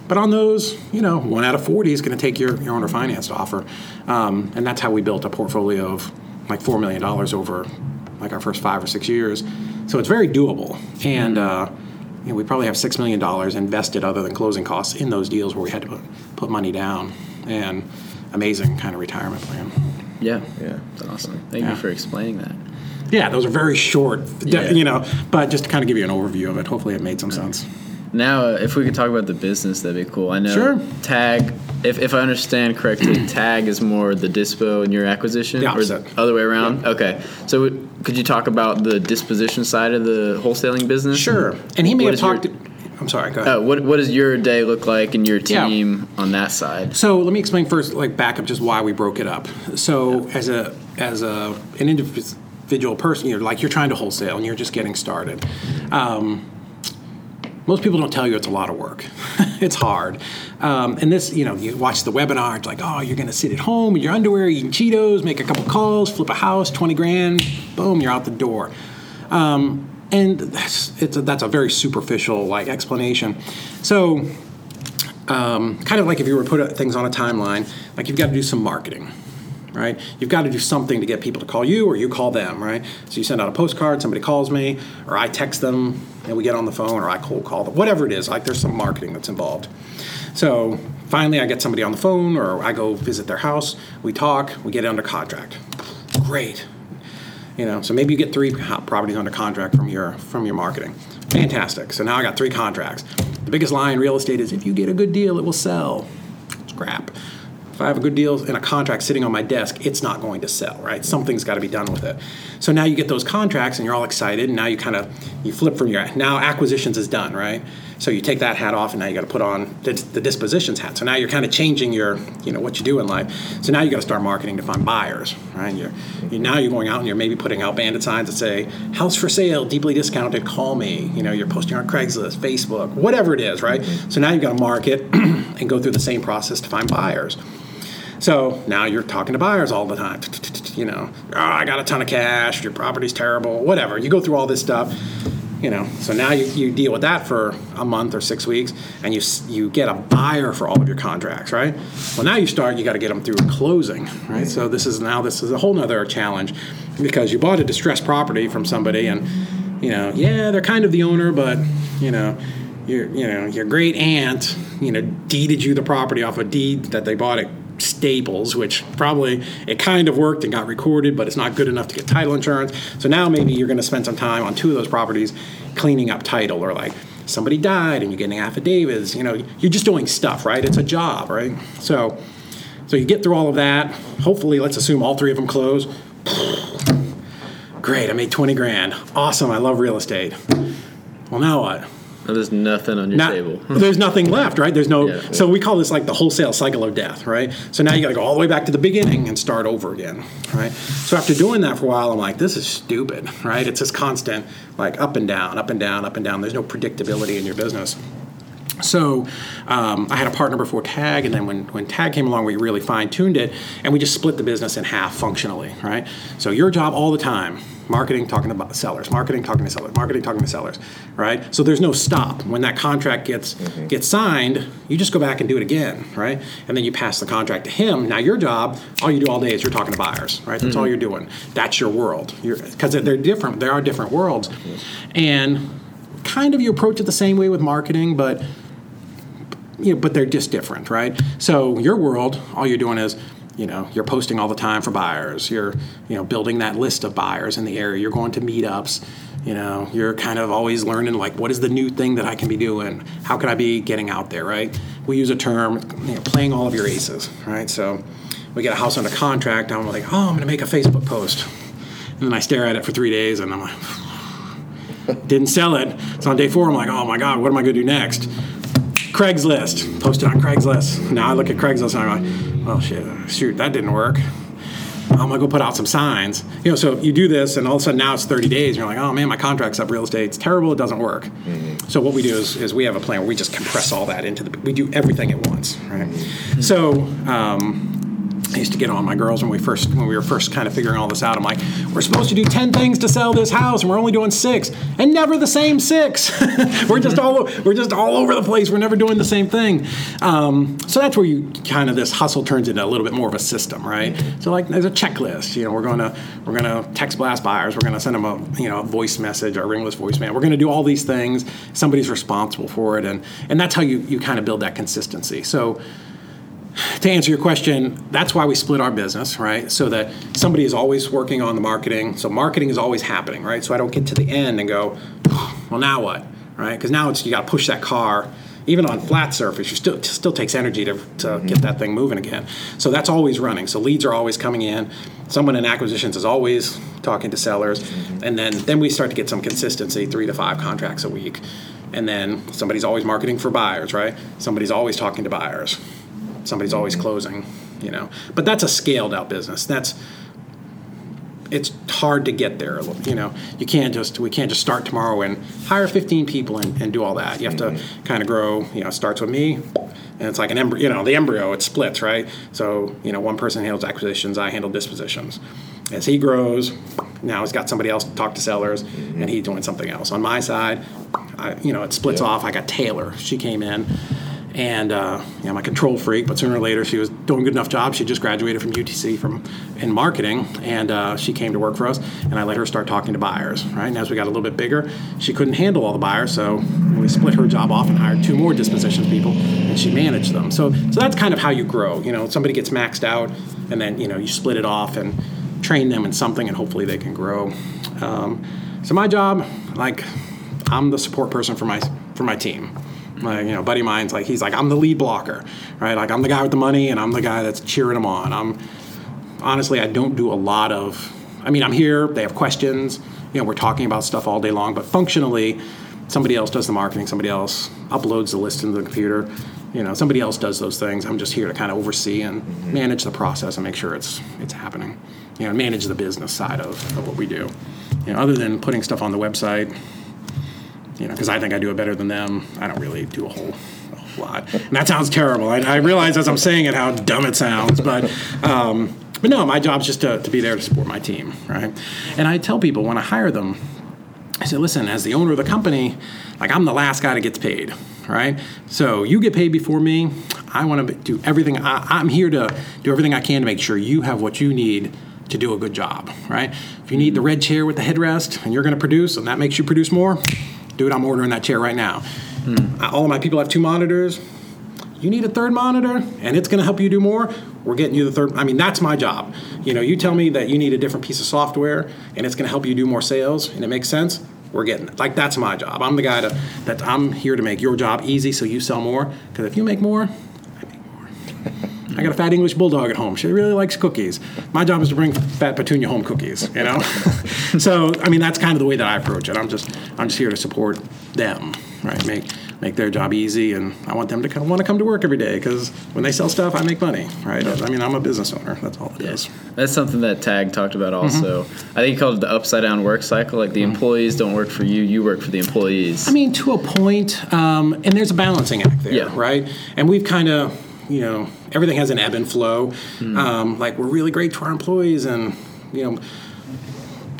But on those, you know, one out of 40 is going to take your, your owner financed offer. Um, and that's how we built a portfolio of like $4 million over like our first five or six years. So it's very doable. And, uh, you know, we probably have $6 million invested other than closing costs in those deals where we had to put, put money down. And amazing kind of retirement plan. Yeah. Yeah. That's awesome. Thank Yeah. you for explaining that. Yeah, those are very short, Yeah. you know, but just to kind of give you an overview of it, hopefully it made some sense. Now, if we could talk about the business, that'd be cool. I know Sure. Tag, if, if I understand correctly, Tag is more the dispo and your acquisition, The or other way around. Okay, so could you talk about the disposition side of the wholesaling business? Sure. And he may What have is your- talked. I'm sorry, go ahead. Uh, what what does your day look like and your Yeah. team on that side? So let me explain first, like back up, just why we broke it up. So as a as a an individual person, you're like you're trying to wholesale and you're just getting started. Um, most people don't tell you it's a lot of work. it's hard. Um, and this, you know, you watch the webinar, it's like, oh, you're going to sit at home in your underwear, eating Cheetos, make a couple calls, flip a house, 20 grand, boom, you're out the door. Um, and that's, it's a, that's a very superficial like explanation. So um, kind of like if you were to put things on a timeline, like you've got to do some marketing, right? You've got to do something to get people to call you or you call them, right? So you send out a postcard, somebody calls me, or I text them and we get on the phone, or I cold call them, whatever it is, like there's some marketing that's involved. So finally, I get somebody on the phone or I go visit their house, we talk, we get under contract. Great. You know, so maybe you get three properties under contract from your from your marketing. Fantastic. So now I got three contracts. The biggest lie in real estate is if you get a good deal, it will sell. It's crap. If I have a good deal and a contract sitting on my desk, it's not going to sell, right? Something's got to be done with it. So now you get those contracts and you're all excited, and now you kind of you flip from your now acquisitions is done, right? So you take that hat off, and now you got to put on the, the dispositions hat. So now you're kind of changing your, you know, what you do in life. So now you got to start marketing to find buyers, right? You're, you now you're going out and you're maybe putting out bandit signs that say "House for sale, deeply discounted, call me." You know, you're posting on Craigslist, Facebook, whatever it is, right? Mm-hmm. So now you got to market and go through the same process to find buyers. So now you're talking to buyers all the time. You know, oh, I got a ton of cash. Your property's terrible. Whatever. You go through all this stuff. You know, so now you, you deal with that for a month or six weeks, and you you get a buyer for all of your contracts, right? Well, now you start. You got to get them through closing, right? So this is now this is a whole nother challenge because you bought a distressed property from somebody, and you know, yeah, they're kind of the owner, but you know, your you know your great aunt you know deeded you the property off a deed that they bought at Staples, which probably it kind of worked and got recorded, but it's not good enough to get title insurance. So now maybe you're going to spend some time on two of those properties cleaning up title or like somebody died and you're getting affidavits. You know, you're just doing stuff, right? It's a job, right? So, so you get through all of that. Hopefully, let's assume all three of them close. Great, I made 20 grand. Awesome, I love real estate. Well, now what? There's nothing on your Not- table. there's nothing left, right? There's no. Yeah. So we call this like the wholesale cycle of death, right? So now you got to go all the way back to the beginning and start over again, right? So after doing that for a while, I'm like, this is stupid, right? It's this constant like up and down, up and down, up and down. There's no predictability in your business. So um, I had a partner before Tag, and then when, when Tag came along, we really fine tuned it, and we just split the business in half functionally, right? So your job all the time, marketing, talking about sellers, marketing, talking to sellers, marketing, talking to sellers, right? So there's no stop. When that contract gets mm-hmm. gets signed, you just go back and do it again, right? And then you pass the contract to him. Now your job, all you do all day is you're talking to buyers, right? That's all mm-hmm. you're doing. That's your world. Because they're different. There are different worlds, mm-hmm. and kind of you approach it the same way with marketing, but you know, but they're just different, right? So your world, all you're doing is, you know, you're posting all the time for buyers. You're, you know, building that list of buyers in the area. You're going to meetups. You know, you're kind of always learning like what is the new thing that I can be doing? How can I be getting out there, right? We use a term, you know, playing all of your aces, right? So we get a house under contract. I'm like, oh, I'm going to make a Facebook post, and then I stare at it for three days, and I'm like, didn't sell it. So on day four, I'm like, oh my god, what am I going to do next? Craigslist. Posted on Craigslist. Now I look at Craigslist and I'm like, well, shit, shoot, that didn't work. I'm gonna go put out some signs. You know, so you do this, and all of a sudden now it's 30 days. And you're like, oh man, my contract's up. Real estate's terrible. It doesn't work. So what we do is, is we have a plan where we just compress all that into the. We do everything at once, right? So. Um, I used to get on my girls when we first when we were first kind of figuring all this out. I'm like, we're supposed to do ten things to sell this house, and we're only doing six, and never the same six. we're just all we're just all over the place. We're never doing the same thing. Um, so that's where you kind of this hustle turns into a little bit more of a system, right? So like there's a checklist. You know, we're to we're to text blast buyers. We're to send them a you know a voice message or ringless voicemail. We're to do all these things. Somebody's responsible for it, and and that's how you you kind of build that consistency. So to answer your question, that's why we split our business, right? So that somebody is always working on the marketing. So marketing is always happening, right? So I don't get to the end and go, well, now what, right? Because now it's you got to push that car. Even on flat surface, you still it still takes energy to, to mm-hmm. get that thing moving again. So that's always running. So leads are always coming in. Someone in acquisitions is always talking to sellers, mm-hmm. and then then we start to get some consistency, three to five contracts a week, and then somebody's always marketing for buyers, right? Somebody's always talking to buyers somebody's always closing you know. But that's a scaled out business. That's it's hard to get there you know. You can't just we can't just start tomorrow and hire 15 people and, and do all that. You have to mm-hmm. kind of grow you know it starts with me and it's like an embryo you know the embryo it splits right? So you know one person handles acquisitions i handle dispositions. As he grows now he's got somebody else to talk to sellers and mm-hmm. he's doing something else. On my side I, you know it splits Yeah. off. I got taylor. She came in and uh, you I'm a control freak, but sooner or later she was doing a good enough job. She just graduated from UTC from in marketing, and uh, she came to work for us. And I let her start talking to buyers. Right, and as we got a little bit bigger, she couldn't handle all the buyers, so we split her job off and hired two more dispositions people, and she managed them. So, so that's kind of how you grow. You know, somebody gets maxed out, and then you know you split it off and train them in something, and hopefully they can grow. Um, so my job, like, I'm the support person for my for my team. Like, you know, buddy of mine's like he's like I'm the lead blocker, right? Like I'm the guy with the money and I'm the guy that's cheering them on. I'm honestly I don't do a lot of. I mean, I'm here. They have questions. You know, we're talking about stuff all day long. But functionally, somebody else does the marketing. Somebody else uploads the list into the computer. You know, somebody else does those things. I'm just here to kind of oversee and mm-hmm. manage the process and make sure it's it's happening. You know, manage the business side of, of what we do. You know, other than putting stuff on the website, you know, because I think I do it better than them. I don't really do a whole, a whole lot. And that sounds terrible. I, I realize as I'm saying it how dumb it sounds, but um, but no, my job's just to, to be there to support my team, right? And I tell people when I hire them, I say, listen, as the owner of the company, like I'm the last guy that gets paid, right? So you get paid before me. I want to do everything. I, I'm here to do everything I can to make sure you have what you need to do a good job, right? If you need the red chair with the headrest and you're going to produce, and that makes you produce more, dude, I'm ordering that chair right now. Uh, All of my people have two monitors. You need a third monitor, and it's going to help you do more. We're getting you the third. I mean, that's my job. You know, you tell me that you need a different piece of software, and it's going to help you do more sales, and it makes sense. We're getting it. Like that's my job. I'm the guy to, that I'm here to make your job easy, so you sell more. Because if you make more, I make more. I got a fat English bulldog at home. She really likes cookies. My job is to bring fat Petunia home cookies. You know, so I mean that's kind of the way that I approach it. I'm just I'm just here to support them, right? Make make their job easy, and I want them to come, want to come to work every day because when they sell stuff, I make money, right? I mean I'm a business owner. That's all it is. That's something that Tag talked about also. I think he called it the upside down work cycle. Like the employees don't work for you, you work for the employees. I mean, to a point, um, and there's a balancing act there, Yeah. right? And we've kind of, you know, everything has an ebb and flow. Hmm. Um, like we're really great to our employees, and you know,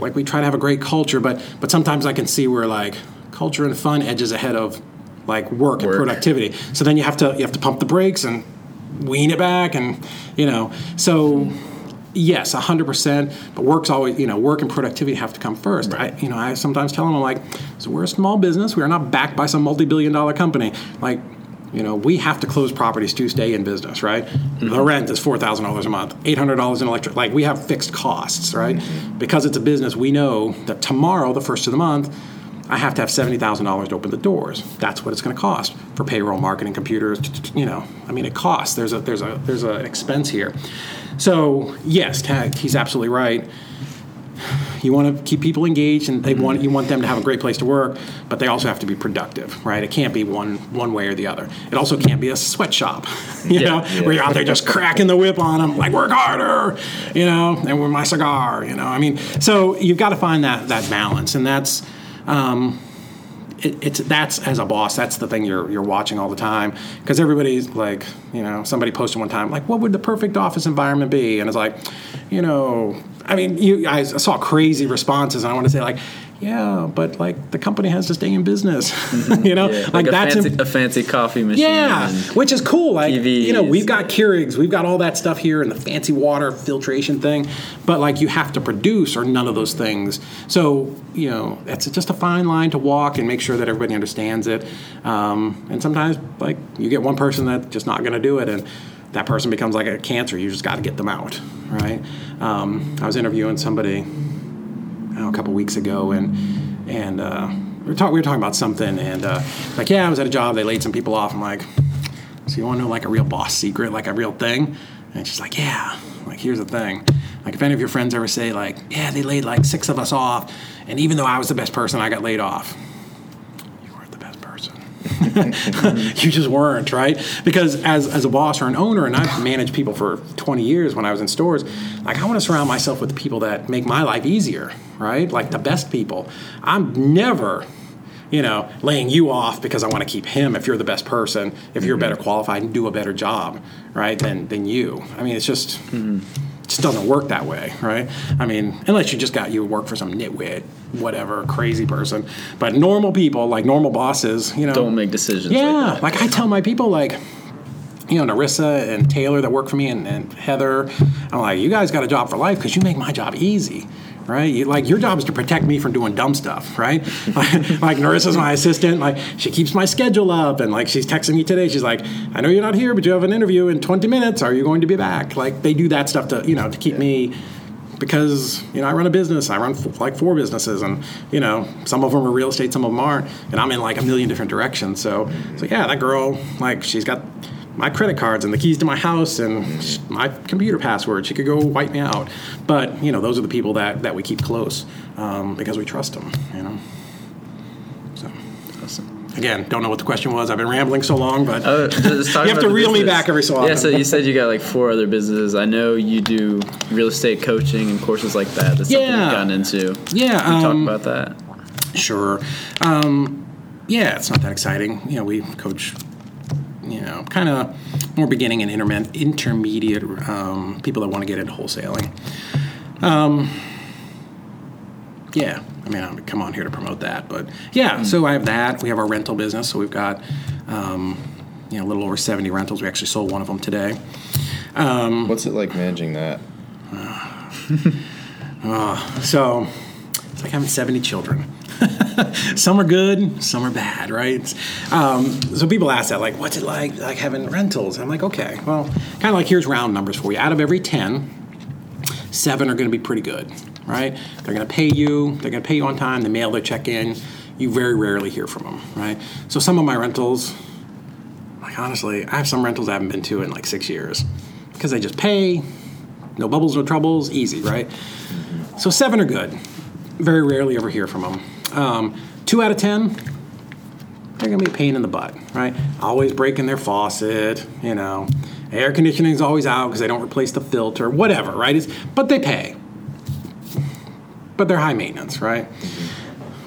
like we try to have a great culture, but but sometimes I can see where like culture and fun edges ahead of like work, and productivity. So then you have to you have to pump the brakes and wean it back, and you know, so. Yes, hundred percent. But work's always, you know, work and productivity have to come first. I, you know, I sometimes tell them, I'm like, so we're a small business. We are not backed by some multi-billion-dollar company. Like, you know, we have to close properties to stay in business, right? The rent is four thousand dollars a month, eight hundred dollars in electric. Like, we have fixed costs, right? Because it's a business, we know that tomorrow, the first of the month, I have to have seventy thousand dollars to open the doors. That's what it's going to cost for payroll, marketing, computers. You know, I mean, it costs. There's a there's a there's an expense here. So yes, he's absolutely right. You want to keep people engaged, and they want you want them to have a great place to work, but they also have to be productive, right? It can't be one one way or the other. It also can't be a sweatshop, you Yeah, know, yeah. where you're out there just cracking the whip on them, like work harder, you know, and with my cigar, you know. I mean, so you've got to find that that balance, and that's. Um, it, it's that's as a boss that's the thing you're you're watching all the time. Because everybody's like you know somebody posted one time like what would the perfect office environment be? And it's like you know I mean you I saw crazy responses and I want to say like yeah but like the company has to stay in business you know Yeah, like, a that's fancy, im- a fancy coffee machine. yeah, which is cool. Like you know, we've got Keurigs, we've got all that stuff here, and the fancy water filtration thing. But like, you have to produce, or none of those things. So you know, it's just a fine line to walk and make sure that everybody understands it. Um, and sometimes, like, you get one person that's just not going to do it, and that person becomes like a cancer. You just got to get them out, right? Um, I was interviewing somebody know, a couple weeks ago, and and uh, we were talking we were talking about something, and uh, like yeah, I was at a job, they laid some people off. I'm like, so you want to know like a real boss secret, like a real thing? And she's like, yeah. Like here's the thing, like if any of your friends ever say like, yeah, they laid like six of us off, and even though I was the best person, I got laid off. You weren't the best person. you just weren't, right? Because as, as a boss or an owner, and I've managed people for 20 years when I was in stores, like I want to surround myself with the people that make my life easier, right? Like the best people. I'm never, you know, laying you off because I want to keep him if you're the best person, if you're mm-hmm. better qualified and do a better job, right, than, than you. I mean, it's just. Mm-hmm. It just doesn't work that way, right? I mean, unless you just got you work for some nitwit, whatever, crazy person. But normal people, like normal bosses, you know, Don't make decisions. yeah, Like like I tell my people, like, you know, Narissa and Taylor that work for me and, and Heather, I'm like, you guys got a job for life because you make my job easy. Right, you, like your job is to protect me from doing dumb stuff, right? like, like Narissa's my assistant, like she keeps my schedule up, and like she's texting me today. She's like, "I know you're not here, but you have an interview in 20 minutes. Are you going to be back?" Like they do that stuff to you know to keep me because you know I run a business. I run f- like four businesses, and you know some of them are real estate, some of them aren't, and I'm in like a million different directions. So, so yeah, that girl, like she's got my credit cards and the keys to my house and my computer password. She could go wipe me out. But you know, those are the people that that we keep close um, because we trust them. You know. So Awesome. Again, don't know what the question was. I've been rambling so long, but Uh, You have to reel me back every so often. Yeah, so you said you got like four other businesses. I know you do real estate coaching and courses like that. That's something Yeah. you've gotten into. yeah, Can you um, talk about that? Sure. Um, yeah, it's not that exciting. You know, we coach, you know, kind of more beginning and interme- intermediate um, people that want to get into wholesaling. Um, yeah, I mean, I'm come on here to promote that, but yeah. So I have that. We have our rental business. So we've got, um, you know, a little over 70 rentals. We actually sold one of them today. What's it like managing that? So It's like having 70 children. some are good, some are bad, right? Um, so people ask that, like, what's it like, like having rentals? I'm like, okay, well, kind of like here's round numbers for you. Out of every ten, seven are going to be pretty good, right? They're going to pay you. They're going to pay you on time. They mail their check in. You very rarely hear from them, right? So some of my rentals, like honestly, I have some rentals I haven't been to in like six years because they just pay, no bubbles, no troubles, easy, right? So seven are good. Very rarely ever hear from them. Um, two out of ten, they're gonna be a pain in the butt, right? Always breaking their faucet, you know. Air conditioning's always out because they don't replace the filter, whatever, right? It's, but they pay. But they're high maintenance, right?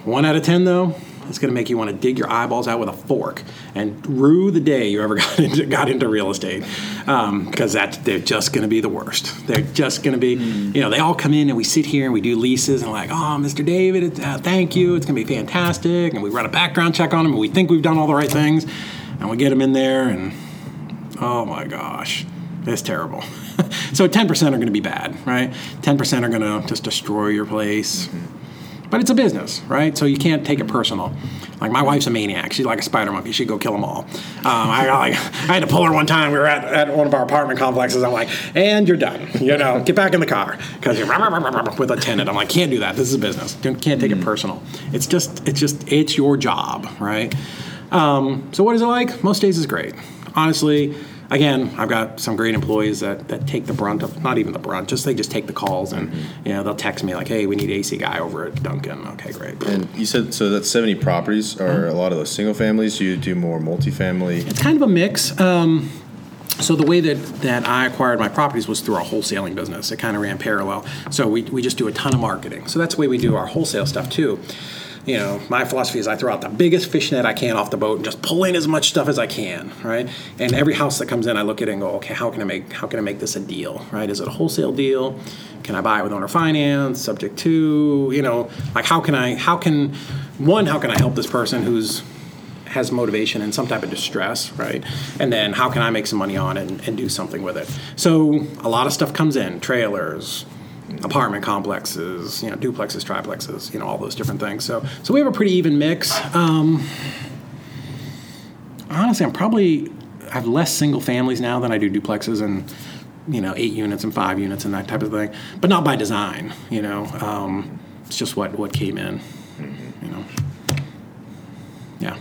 One out of ten, though, it's going to make you want to dig your eyeballs out with a fork and rue the day you ever got into, got into real estate because um, that they're just going to be the worst. They're just going to be, mm. you know, they all come in and we sit here and we do leases and like, oh, Mr. David, uh, thank you, it's going to be fantastic, and we run a background check on them and we think we've done all the right things, and we get them in there and oh my gosh, it's terrible. so 10% are going to be bad, right? 10% are going to just destroy your place. Mm-hmm but it's a business, right? So you can't take it personal. Like my wife's a maniac. She's like a spider monkey. She'd go kill them all. Um, I, like, I had to pull her one time. We were at, at one of our apartment complexes. I'm like, and you're done. You know, get back in the car because you're with a tenant. I'm like, can't do that. This is a business. Can't take mm-hmm. it personal. It's just, it's just, it's your job, right? Um, so what is it like? Most days is great. Honestly, again, I've got some great employees that, that take the brunt of not even the brunt, just they just take the calls and mm-hmm. you know they'll text me like, hey, we need AC guy over at Duncan. Okay, great. And you said so that's seventy properties. Are mm-hmm. a lot of those single families? You do more multifamily? It's kind of a mix. Um, so the way that, that I acquired my properties was through our wholesaling business. It kind of ran parallel. So we, we just do a ton of marketing. So that's the way we do our wholesale stuff too you know, my philosophy is I throw out the biggest fish net I can off the boat and just pull in as much stuff as I can, right? And every house that comes in, I look at it and go, okay, how can I make how can I make this a deal, right? Is it a wholesale deal? Can I buy it with owner finance, subject to, you know, like how can I how can one how can I help this person who's has motivation and some type of distress, right? And then how can I make some money on it and, and do something with it? So a lot of stuff comes in, trailers, apartment complexes, you know, duplexes, triplexes, you know, all those different things. So, so we have a pretty even mix. Um, honestly, I'm probably I have less single families now than I do duplexes and you know eight units and five units and that type of thing, but not by design. You know, um, it's just what what came in. You know, yeah.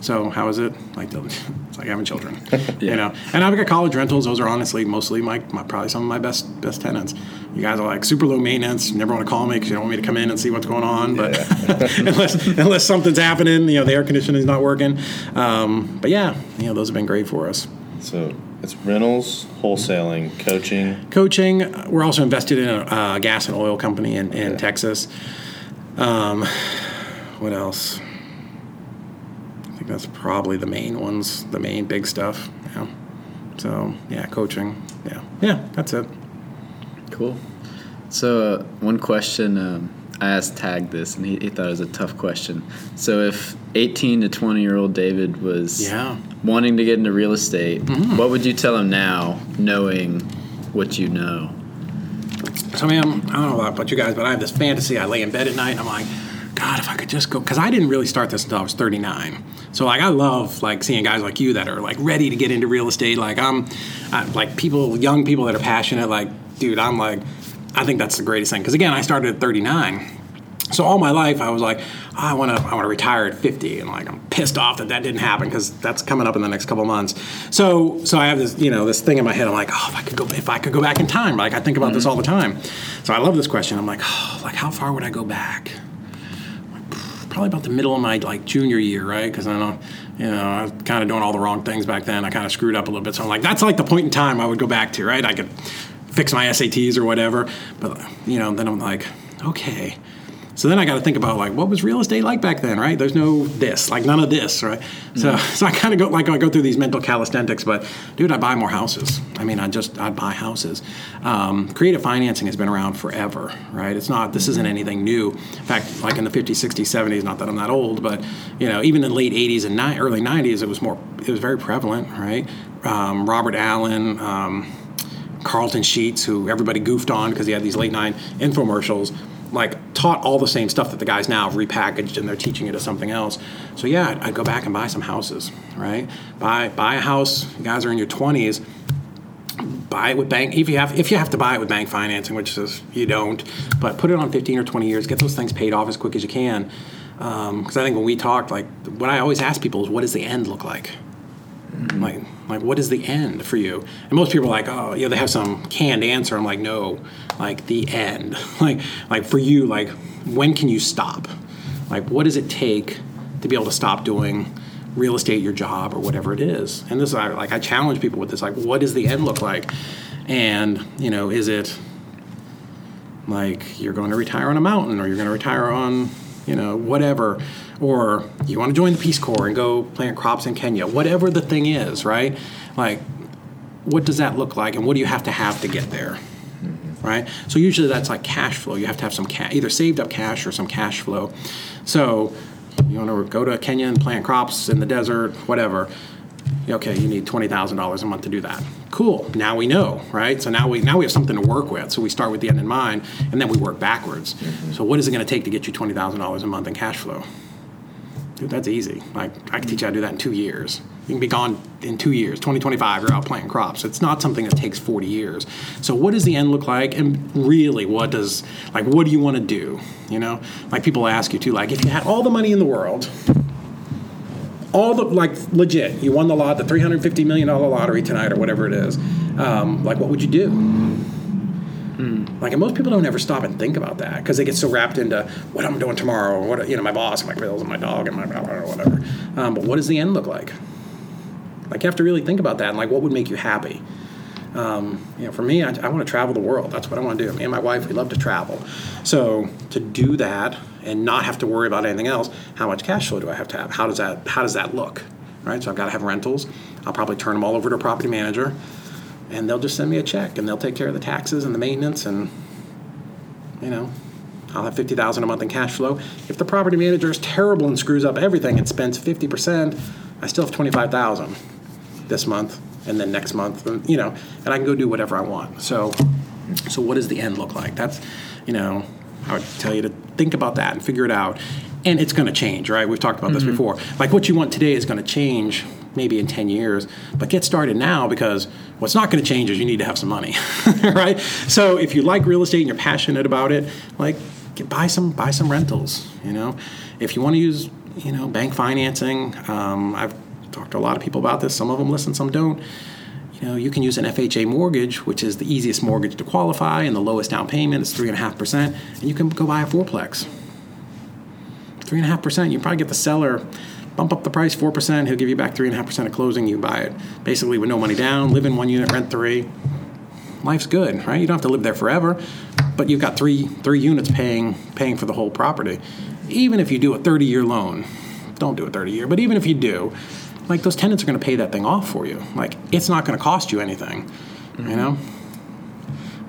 So how is it? Like it's like having children, yeah. you know. And I've got college rentals. Those are honestly mostly my, my, probably some of my best best tenants. You guys are like super low maintenance. You never want to call me because you don't want me to come in and see what's going on. But yeah. unless unless something's happening, you know, the air conditioning is not working. Um, but yeah, you know, those have been great for us. So it's rentals, wholesaling, coaching. Coaching. We're also invested in a, a gas and oil company in, in yeah. Texas. Um, what else? That's probably the main ones, the main big stuff. Yeah. So yeah, coaching. Yeah, yeah, that's it. Cool. So uh, one question um, I asked Tag this, and he, he, thought it was a tough question. So if 18 to 20 year old David was yeah. wanting to get into real estate, mm-hmm. what would you tell him now, knowing what you know? So I mean, I'm, I do not know about you guys, but I have this fantasy. I lay in bed at night, and I'm like, God, if I could just go, because I didn't really start this until I was 39. So like I love like seeing guys like you that are like ready to get into real estate. Like I'm, I, like people, young people that are passionate. Like, dude, I'm like, I think that's the greatest thing. Because again, I started at 39. So all my life, I was like, oh, I want to, I want to retire at 50, and like I'm pissed off that that didn't happen because that's coming up in the next couple months. So, so I have this, you know, this thing in my head. I'm like, oh, if I could go, if I could go back in time, like I think about mm-hmm. this all the time. So I love this question. I'm like, oh, like how far would I go back? Probably about the middle of my like junior year, right? Because I know, you know, I was kind of doing all the wrong things back then. I kind of screwed up a little bit. So I'm like, that's like the point in time I would go back to, right? I could fix my SATs or whatever. But you know, then I'm like, okay, so then I got to think about like what was real estate like back then, right? There's no this, like none of this, right? So mm-hmm. so I kind of go like I go through these mental calisthenics, but dude, I buy more houses. I mean, I just I buy houses. Um, creative financing has been around forever, right? It's not this isn't anything new. In fact, like in the 50s, 60s, 70s, not that I'm that old, but you know, even in the late 80s and ni- early 90s, it was more it was very prevalent, right? Um, Robert Allen. Um, Carleton Sheets, who everybody goofed on because he had these late night infomercials like taught all the same stuff that the guys now have repackaged and they're teaching it as something else. So yeah, I'd, I'd go back and buy some houses, right? Buy buy a house. You guys are in your twenties. Buy it with bank if you have if you have to buy it with bank financing, which is you don't. But put it on fifteen or twenty years. Get those things paid off as quick as you can. Um, because I think when we talked, like what I always ask people is, what does the end look like? Like, like what is the end for you? And most people are like, oh, yeah, they have some canned answer. I'm like, no, like the end. like, like for you, like when can you stop? Like, what does it take to be able to stop doing real estate, your job, or whatever it is? And this, is like, I challenge people with this. Like, what does the end look like? And you know, is it like you're going to retire on a mountain, or you're going to retire on you know, whatever, or you want to join the Peace Corps and go plant crops in Kenya, whatever the thing is, right? Like, what does that look like, and what do you have to have to get there? Right? So usually that's like cash flow. You have to have some cash, either saved up cash or some cash flow. So you want to go to Kenya and plant crops in the desert, whatever. Okay, you need twenty thousand dollars a month to do that. Cool. Now we know, right? So now we now we have something to work with. So we start with the end in mind, and then we work backwards. Mm-hmm. So what is it going to take to get you twenty thousand dollars a month in cash flow? Dude, that's easy. Like I can teach you how to do that in two years. You can be gone in two years, 2025, you're out planting crops. It's not something that takes 40 years. So what does the end look like? And really, what does like what do you want to do? You know, like people ask you too, like if you had all the money in the world, all the like legit you won the lot the 350 million dollar lottery tonight or whatever it is um, like what would you do mm. like and most people don't ever stop and think about that because they get so wrapped into what i'm doing tomorrow or what you know my boss my bills and my dog and my blah, whatever um, but what does the end look like like you have to really think about that and like what would make you happy um, you know, for me, I, I want to travel the world. That's what I want to do. Me and my wife, we love to travel. So to do that, and not have to worry about anything else, how much cash flow do I have to have? How does that how does that look? Right? So I've got to have rentals. I'll probably turn them all over to a property manager and they'll just send me a check and they'll take care of the taxes and the maintenance and you know, I'll have 50,000 a month in cash flow. If the property manager is terrible and screws up everything and spends 50%, I still have 25,000 this month and then next month, and, you know, and I can go do whatever I want. So so what does the end look like? That's, you know, I would tell you to think about that and figure it out. And it's going to change, right? We've talked about mm-hmm. this before. Like what you want today is going to change maybe in 10 years, but get started now because what's not going to change is you need to have some money, right? So if you like real estate and you're passionate about it, like get, buy some buy some rentals, you know. If you want to use, you know, bank financing, um, I've talked to a lot of people about this. Some of them listen, some don't you know, you can use an FHA mortgage, which is the easiest mortgage to qualify and the lowest down payment is three and a half percent, and you can go buy a fourplex. Three and a half percent, you probably get the seller bump up the price four percent. He'll give you back three and a half percent of closing. You buy it basically with no money down, live in one unit, rent three. Life's good, right? You don't have to live there forever, but you've got three three units paying paying for the whole property. Even if you do a 30 year loan, don't do a 30 year, but even if you do, like those tenants are going to pay that thing off for you. Like it's not going to cost you anything, mm-hmm. you know.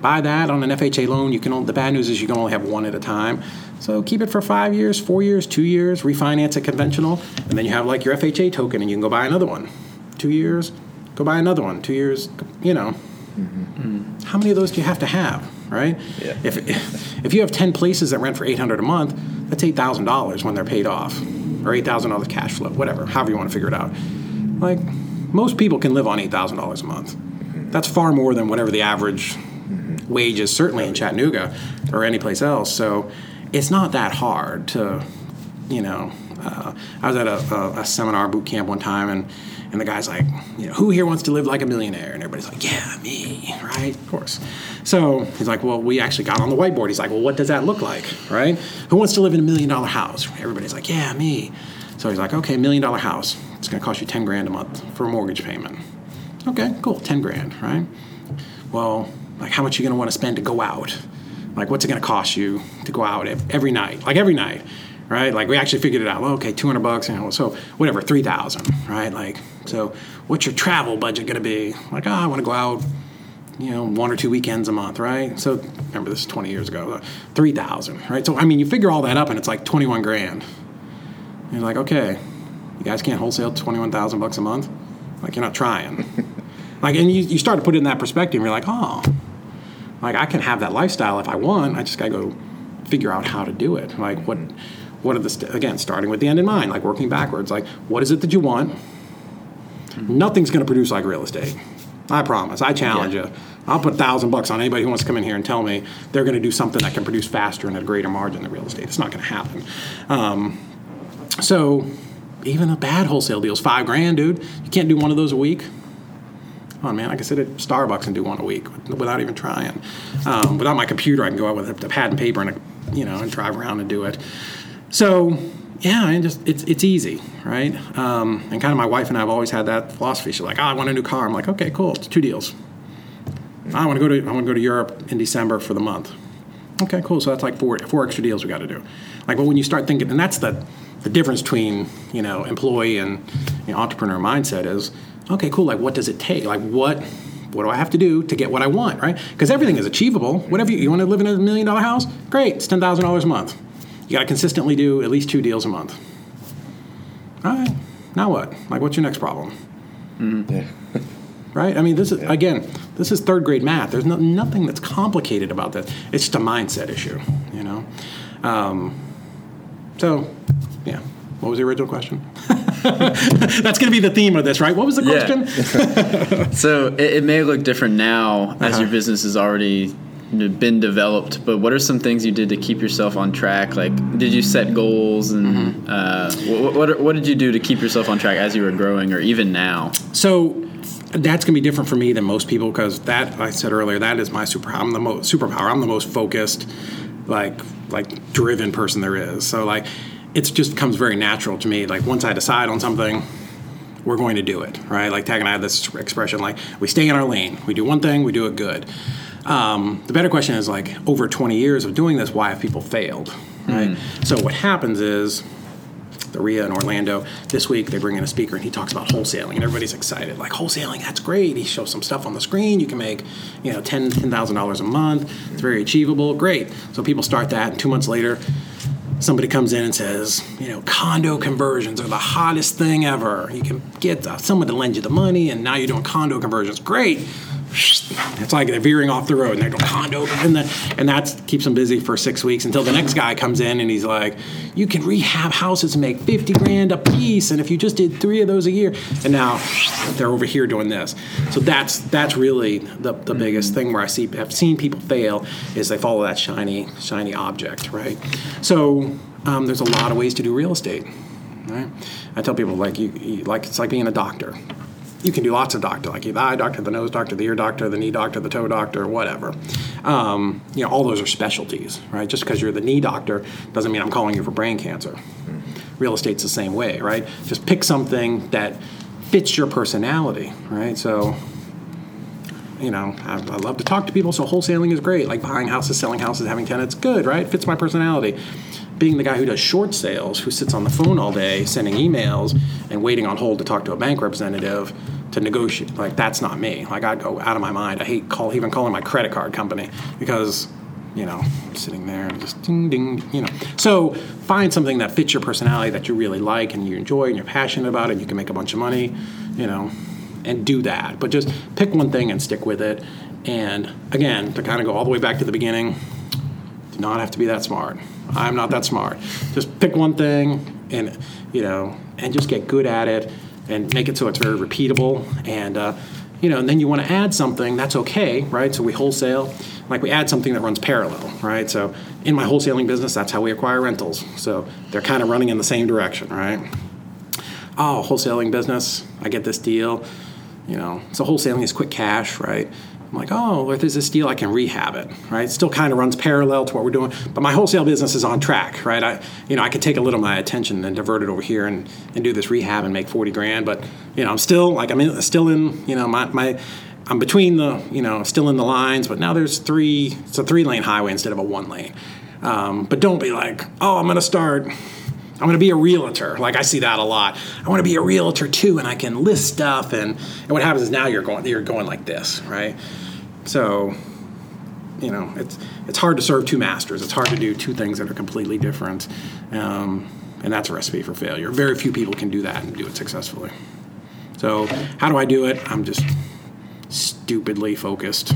Buy that on an FHA loan. You can. Only, the bad news is you can only have one at a time. So keep it for five years, four years, two years. Refinance it conventional, and then you have like your FHA token, and you can go buy another one. Two years, go buy another one. Two years, you know. Mm-hmm. How many of those do you have to have, right? Yeah. If if you have ten places that rent for eight hundred a month, that's eight thousand dollars when they're paid off or eight thousand dollars cash flow, whatever, however you want to figure it out. Like most people can live on eight thousand dollars a month. That's far more than whatever the average wage is, certainly in Chattanooga or any place else. So it's not that hard to, you know. Uh, I was at a, a, a seminar boot camp one time and and the guy's like, you know, who here wants to live like a millionaire? And everybody's like, yeah, me, right? Of course. So he's like, well, we actually got on the whiteboard. He's like, well, what does that look like, right? Who wants to live in a million dollar house? Everybody's like, yeah, me. So he's like, okay, million dollar house. It's going to cost you 10 grand a month for a mortgage payment. Okay, cool, 10 grand, right? Well, like, how much are you going to want to spend to go out? Like, what's it going to cost you to go out every night? Like, every night right? Like we actually figured it out. Well, okay, 200 bucks, you know, so whatever, 3,000, right? Like, so what's your travel budget going to be? Like, oh, I want to go out, you know, one or two weekends a month, right? So remember this is 20 years ago, uh, 3,000, right? So, I mean, you figure all that up and it's like 21 grand. And you're like, okay, you guys can't wholesale 21,000 bucks a month? Like, you're not trying. like, and you, you start to put it in that perspective, and you're like, oh, like I can have that lifestyle if I want. I just got to go figure out how to do it. Like what what are the st- again starting with the end in mind, like working backwards. Like what is it that you want? Nothing's to produce like real estate. I promise. I challenge Yeah. you. I'll put a thousand bucks on anybody who wants to come in here and tell me they're going to do something that can produce faster and at a greater margin than real estate. It's not going to happen. Um, so even a bad wholesale deal is five grand, dude. You can't do one of those a week. Come on, man. I can sit at Starbucks and do one a week without even trying. Um, without my computer, I can go out with a, pad and paper and a, you know and drive around and do it. So yeah, and just it's it's easy, right? Um, and kind of my wife and I have always had that philosophy. She's like, oh, I want a new car. I'm like, okay, cool. It's two deals. I want to go to I want to go to Europe in December for the month. Okay, cool. So that's like four four extra deals we got to do. Like, but when you start thinking, and that's the the difference between you know employee and you know, entrepreneur mindset is okay, cool. Like, what does it take? Like, what what do I have to do to get what I want? Right? Because everything is achievable. Whatever you, you want to live in a million dollar house, great. It's ten thousand dollars a month. You got to consistently do at least two deals a month. All right. Now what? Like, what's your next problem? Yeah. right? I mean, this is again, this is third grade math. There's no, nothing that's complicated about this. It's just a mindset issue, you know. Um, so, yeah. What was the original question? that's going to be the theme of this, right? What was the Yeah. question? So it, it may look different now as Uh-huh. your business has already been developed, but what are some things you did to keep yourself on track? Like, did you set goals and Mm-hmm. uh, what, what, what did you do to keep yourself on track as you were growing or even now? So that's going to be different for me than most people because that I said earlier that is my super. I'm the most superpower. I'm the most focused, like like driven person there is. So like, it just comes very natural to me. Like once I decide on something, we're going to do it, right? Like Tag and I have this expression, like we stay in our lane. We do one thing, we do it good. Um, the better question is like over 20 years of doing this, why have people failed, right? So what happens is the REIA in Orlando this week. They bring in a speaker and he talks about wholesaling, and everybody's excited. Like wholesaling, that's great. He shows some stuff on the screen. You can make, you know, ten ten thousand dollars a month. It's very achievable. Great. So people start that, and two months later, somebody comes in and says, you know, condo conversions are the hottest thing ever. You can get someone to lend you the money, and now you're doing condo conversions. Great. It's like they're veering off the road and they're doing condo, and the, and that keeps them busy for six weeks until the next guy comes in and he's like, "You can rehab houses and make fifty grand a piece, and if you just did three of those a year." And now they're over here doing this. So that's that's really the, the biggest thing where I see have seen people fail is they follow that shiny shiny object, right? So um, there's a lot of ways to do real estate. Right? I tell people like you, you like it's like being a doctor you can do lots of doctor, like the eye doctor, the nose doctor, the ear doctor, the knee doctor, the toe doctor, whatever. Um, you know, all those are specialties, right? Just because you're the knee doctor doesn't mean I'm calling you for brain cancer. Real estate's the same way, right? Just pick something that fits your personality, right? So, you know, I, I love to talk to people, so wholesaling is great. Like buying houses, selling houses, having tenants, good, right? Fits my personality. Being the guy who does short sales, who sits on the phone all day sending emails and waiting on hold to talk to a bank representative to negotiate, like that's not me. Like I'd go out of my mind. I hate call even calling my credit card company because you know, I'm sitting there and just ding ding, you know. So find something that fits your personality that you really like and you enjoy and you're passionate about it. And you can make a bunch of money, you know, and do that. But just pick one thing and stick with it. And again, to kind of go all the way back to the beginning, do not have to be that smart. I'm not that smart. Just pick one thing and you know, and just get good at it and make it so it's very repeatable and. Uh, you know, and then you want to add something, that's okay, right? So we wholesale, like we add something that runs parallel, right? So in my wholesaling business, that's how we acquire rentals. So they're kind of running in the same direction, right? Oh, wholesaling business, I get this deal, you know. So wholesaling is quick cash, right? I'm like, oh, if there's this deal, I can rehab it, right? It still kind of runs parallel to what we're doing, but my wholesale business is on track, right? I, you know, I could take a little of my attention and divert it over here and, and do this rehab and make 40 grand, but, you know, I'm still, like, I'm in, still in, you know, my, my, I'm between the, you know, still in the lines, but now there's three, it's a three lane highway instead of a one lane. Um, but don't be like, oh, I'm going to start, I'm going to be a realtor. Like I see that a lot. I want to be a realtor too, and I can list stuff. And, and what happens is now you're going you're going like this, right? So, you know, it's it's hard to serve two masters. It's hard to do two things that are completely different, um, and that's a recipe for failure. Very few people can do that and do it successfully. So, how do I do it? I'm just stupidly focused.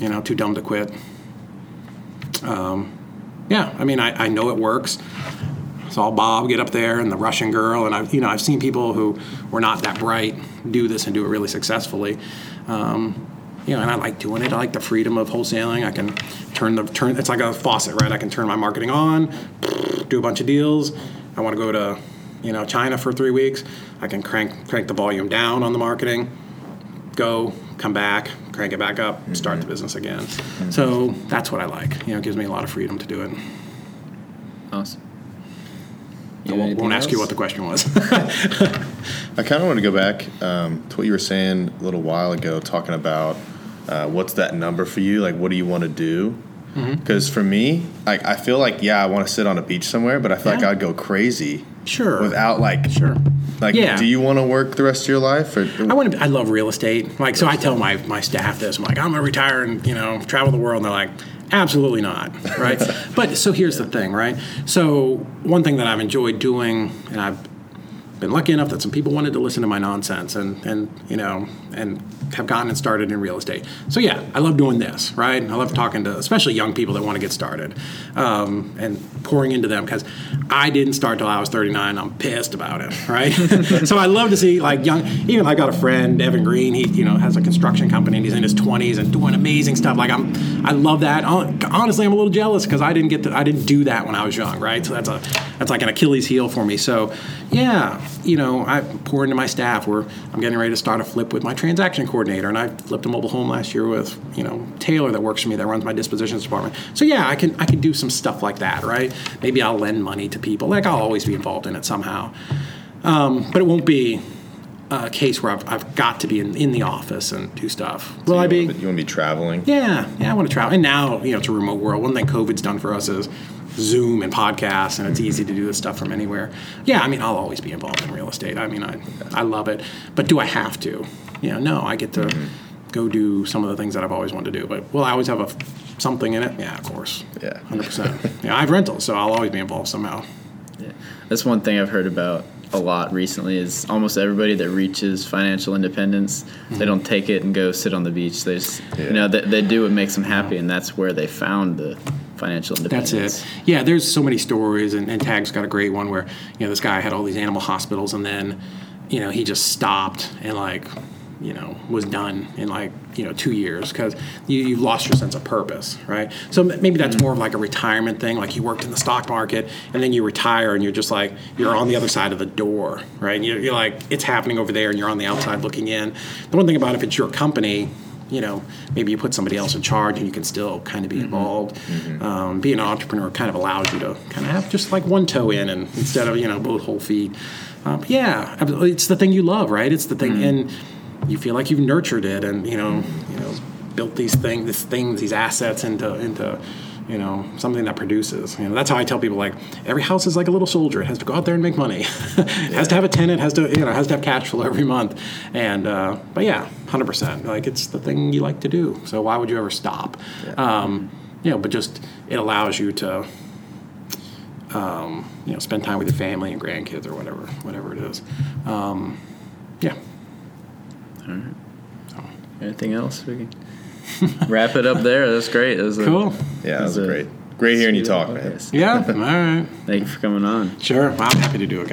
You know, too dumb to quit. Um, yeah, I mean, I, I know it works. Saw Bob get up there and the Russian girl, and I've you know I've seen people who were not that bright do this and do it really successfully. Um, you know, and I like doing it. I like the freedom of wholesaling. I can turn the turn. It's like a faucet, right? I can turn my marketing on, do a bunch of deals. I want to go to, you know, China for three weeks. I can crank crank the volume down on the marketing, go, come back, crank it back up, start the business again. So that's what I like. You know, it gives me a lot of freedom to do it. Awesome. I won't, won't ask you what the question was. I kind of want to go back um, to what you were saying a little while ago, talking about uh, what's that number for you? Like, what do you want to do? Mm-hmm. Because for me, like, I feel like yeah, I want to sit on a beach somewhere, but I feel like I'd go crazy sure. without like, Sure. like, Yeah. do you want to work the rest of your life? Or I want to. I love real estate. Like, so I tell my my staff this. I'm like, I'm gonna retire and you know travel the world. And they're like, absolutely not, right? but so here's the thing, right? So one thing that I've enjoyed doing, and I've been lucky enough that some people wanted to listen to my nonsense, and and you know, and have gotten it started in real estate. So yeah, I love doing this, right? I love talking to especially young people that want to get started, um, and pouring into them because I didn't start till I was 39. I'm pissed about it, right? so I love to see like young. Even I got a friend, Evan Green. He you know has a construction company and he's in his 20s and doing amazing stuff. Like I'm, I love that. Honestly, I'm a little jealous because I didn't get to, I didn't do that when I was young, right? So that's a that's like an Achilles heel for me. So yeah, you know, I pour into my staff. Where I'm getting ready to start a flip with my transaction coordinator, and I flipped a mobile home last year with you know Taylor that works for me that runs my dispositions department. So yeah, I can I can do some stuff like that, right? Maybe I'll lend money to people. Like I'll always be involved in it somehow, um, but it won't be a case where I've, I've got to be in, in the office and do stuff. Will I be? You want to be traveling? Yeah, yeah, I want to travel. And now, you know, it's a remote world. One thing COVID's done for us is Zoom and podcasts, and it's easy to do this stuff from anywhere. Yeah, I mean, I'll always be involved in real estate. I mean, I, I love it. But do I have to? You know, no, I get to mm-hmm. go do some of the things that I've always wanted to do. But will I always have a something in it? Yeah, of course. Yeah. 100%. yeah, I have rentals, so I'll always be involved somehow. Yeah. That's one thing I've heard about a lot recently is almost everybody that reaches financial independence, they mm-hmm. don't take it and go sit on the beach. They just, Yeah. you know, they, they do what makes them happy, and that's where they found the financial That's it. Yeah, there's so many stories, and, and Tag's got a great one where you know this guy had all these animal hospitals, and then you know he just stopped and like you know was done in like you know two years because you, you've lost your sense of purpose, right? So maybe that's mm-hmm. more of like a retirement thing, like you worked in the stock market and then you retire and you're just like you're on the other side of the door, right? And you're, you're like it's happening over there, and you're on the outside looking in. The one thing about if it's your company you know, maybe you put somebody else in charge and you can still kind of be involved. Um, being an entrepreneur kind of allows you to kind of have just like one toe in and instead of, you know, both whole feet. Um, yeah, it's the thing you love, right? It's the thing, and you feel like you've nurtured it and, you know, you know, built these things, this things, these assets into, into, you know, something that produces. You know, that's how I tell people like every house is like a little soldier. It has to go out there and make money. it has to have a tenant. Has to you know has to have cash flow every month. And uh, but yeah, hundred percent. Like it's the thing you like to do. So why would you ever stop? Um, you know, but just it allows you to. Um, you know, spend time with your family and grandkids or whatever, whatever it is. Um, yeah. All right. So. Anything else? We can wrap it up there. That's great. That was a- Cool. Yeah, that was a great. Great hearing you talk, little man. Yeah. All right. Thank you for coming on. Sure. I'm happy to do it, guys.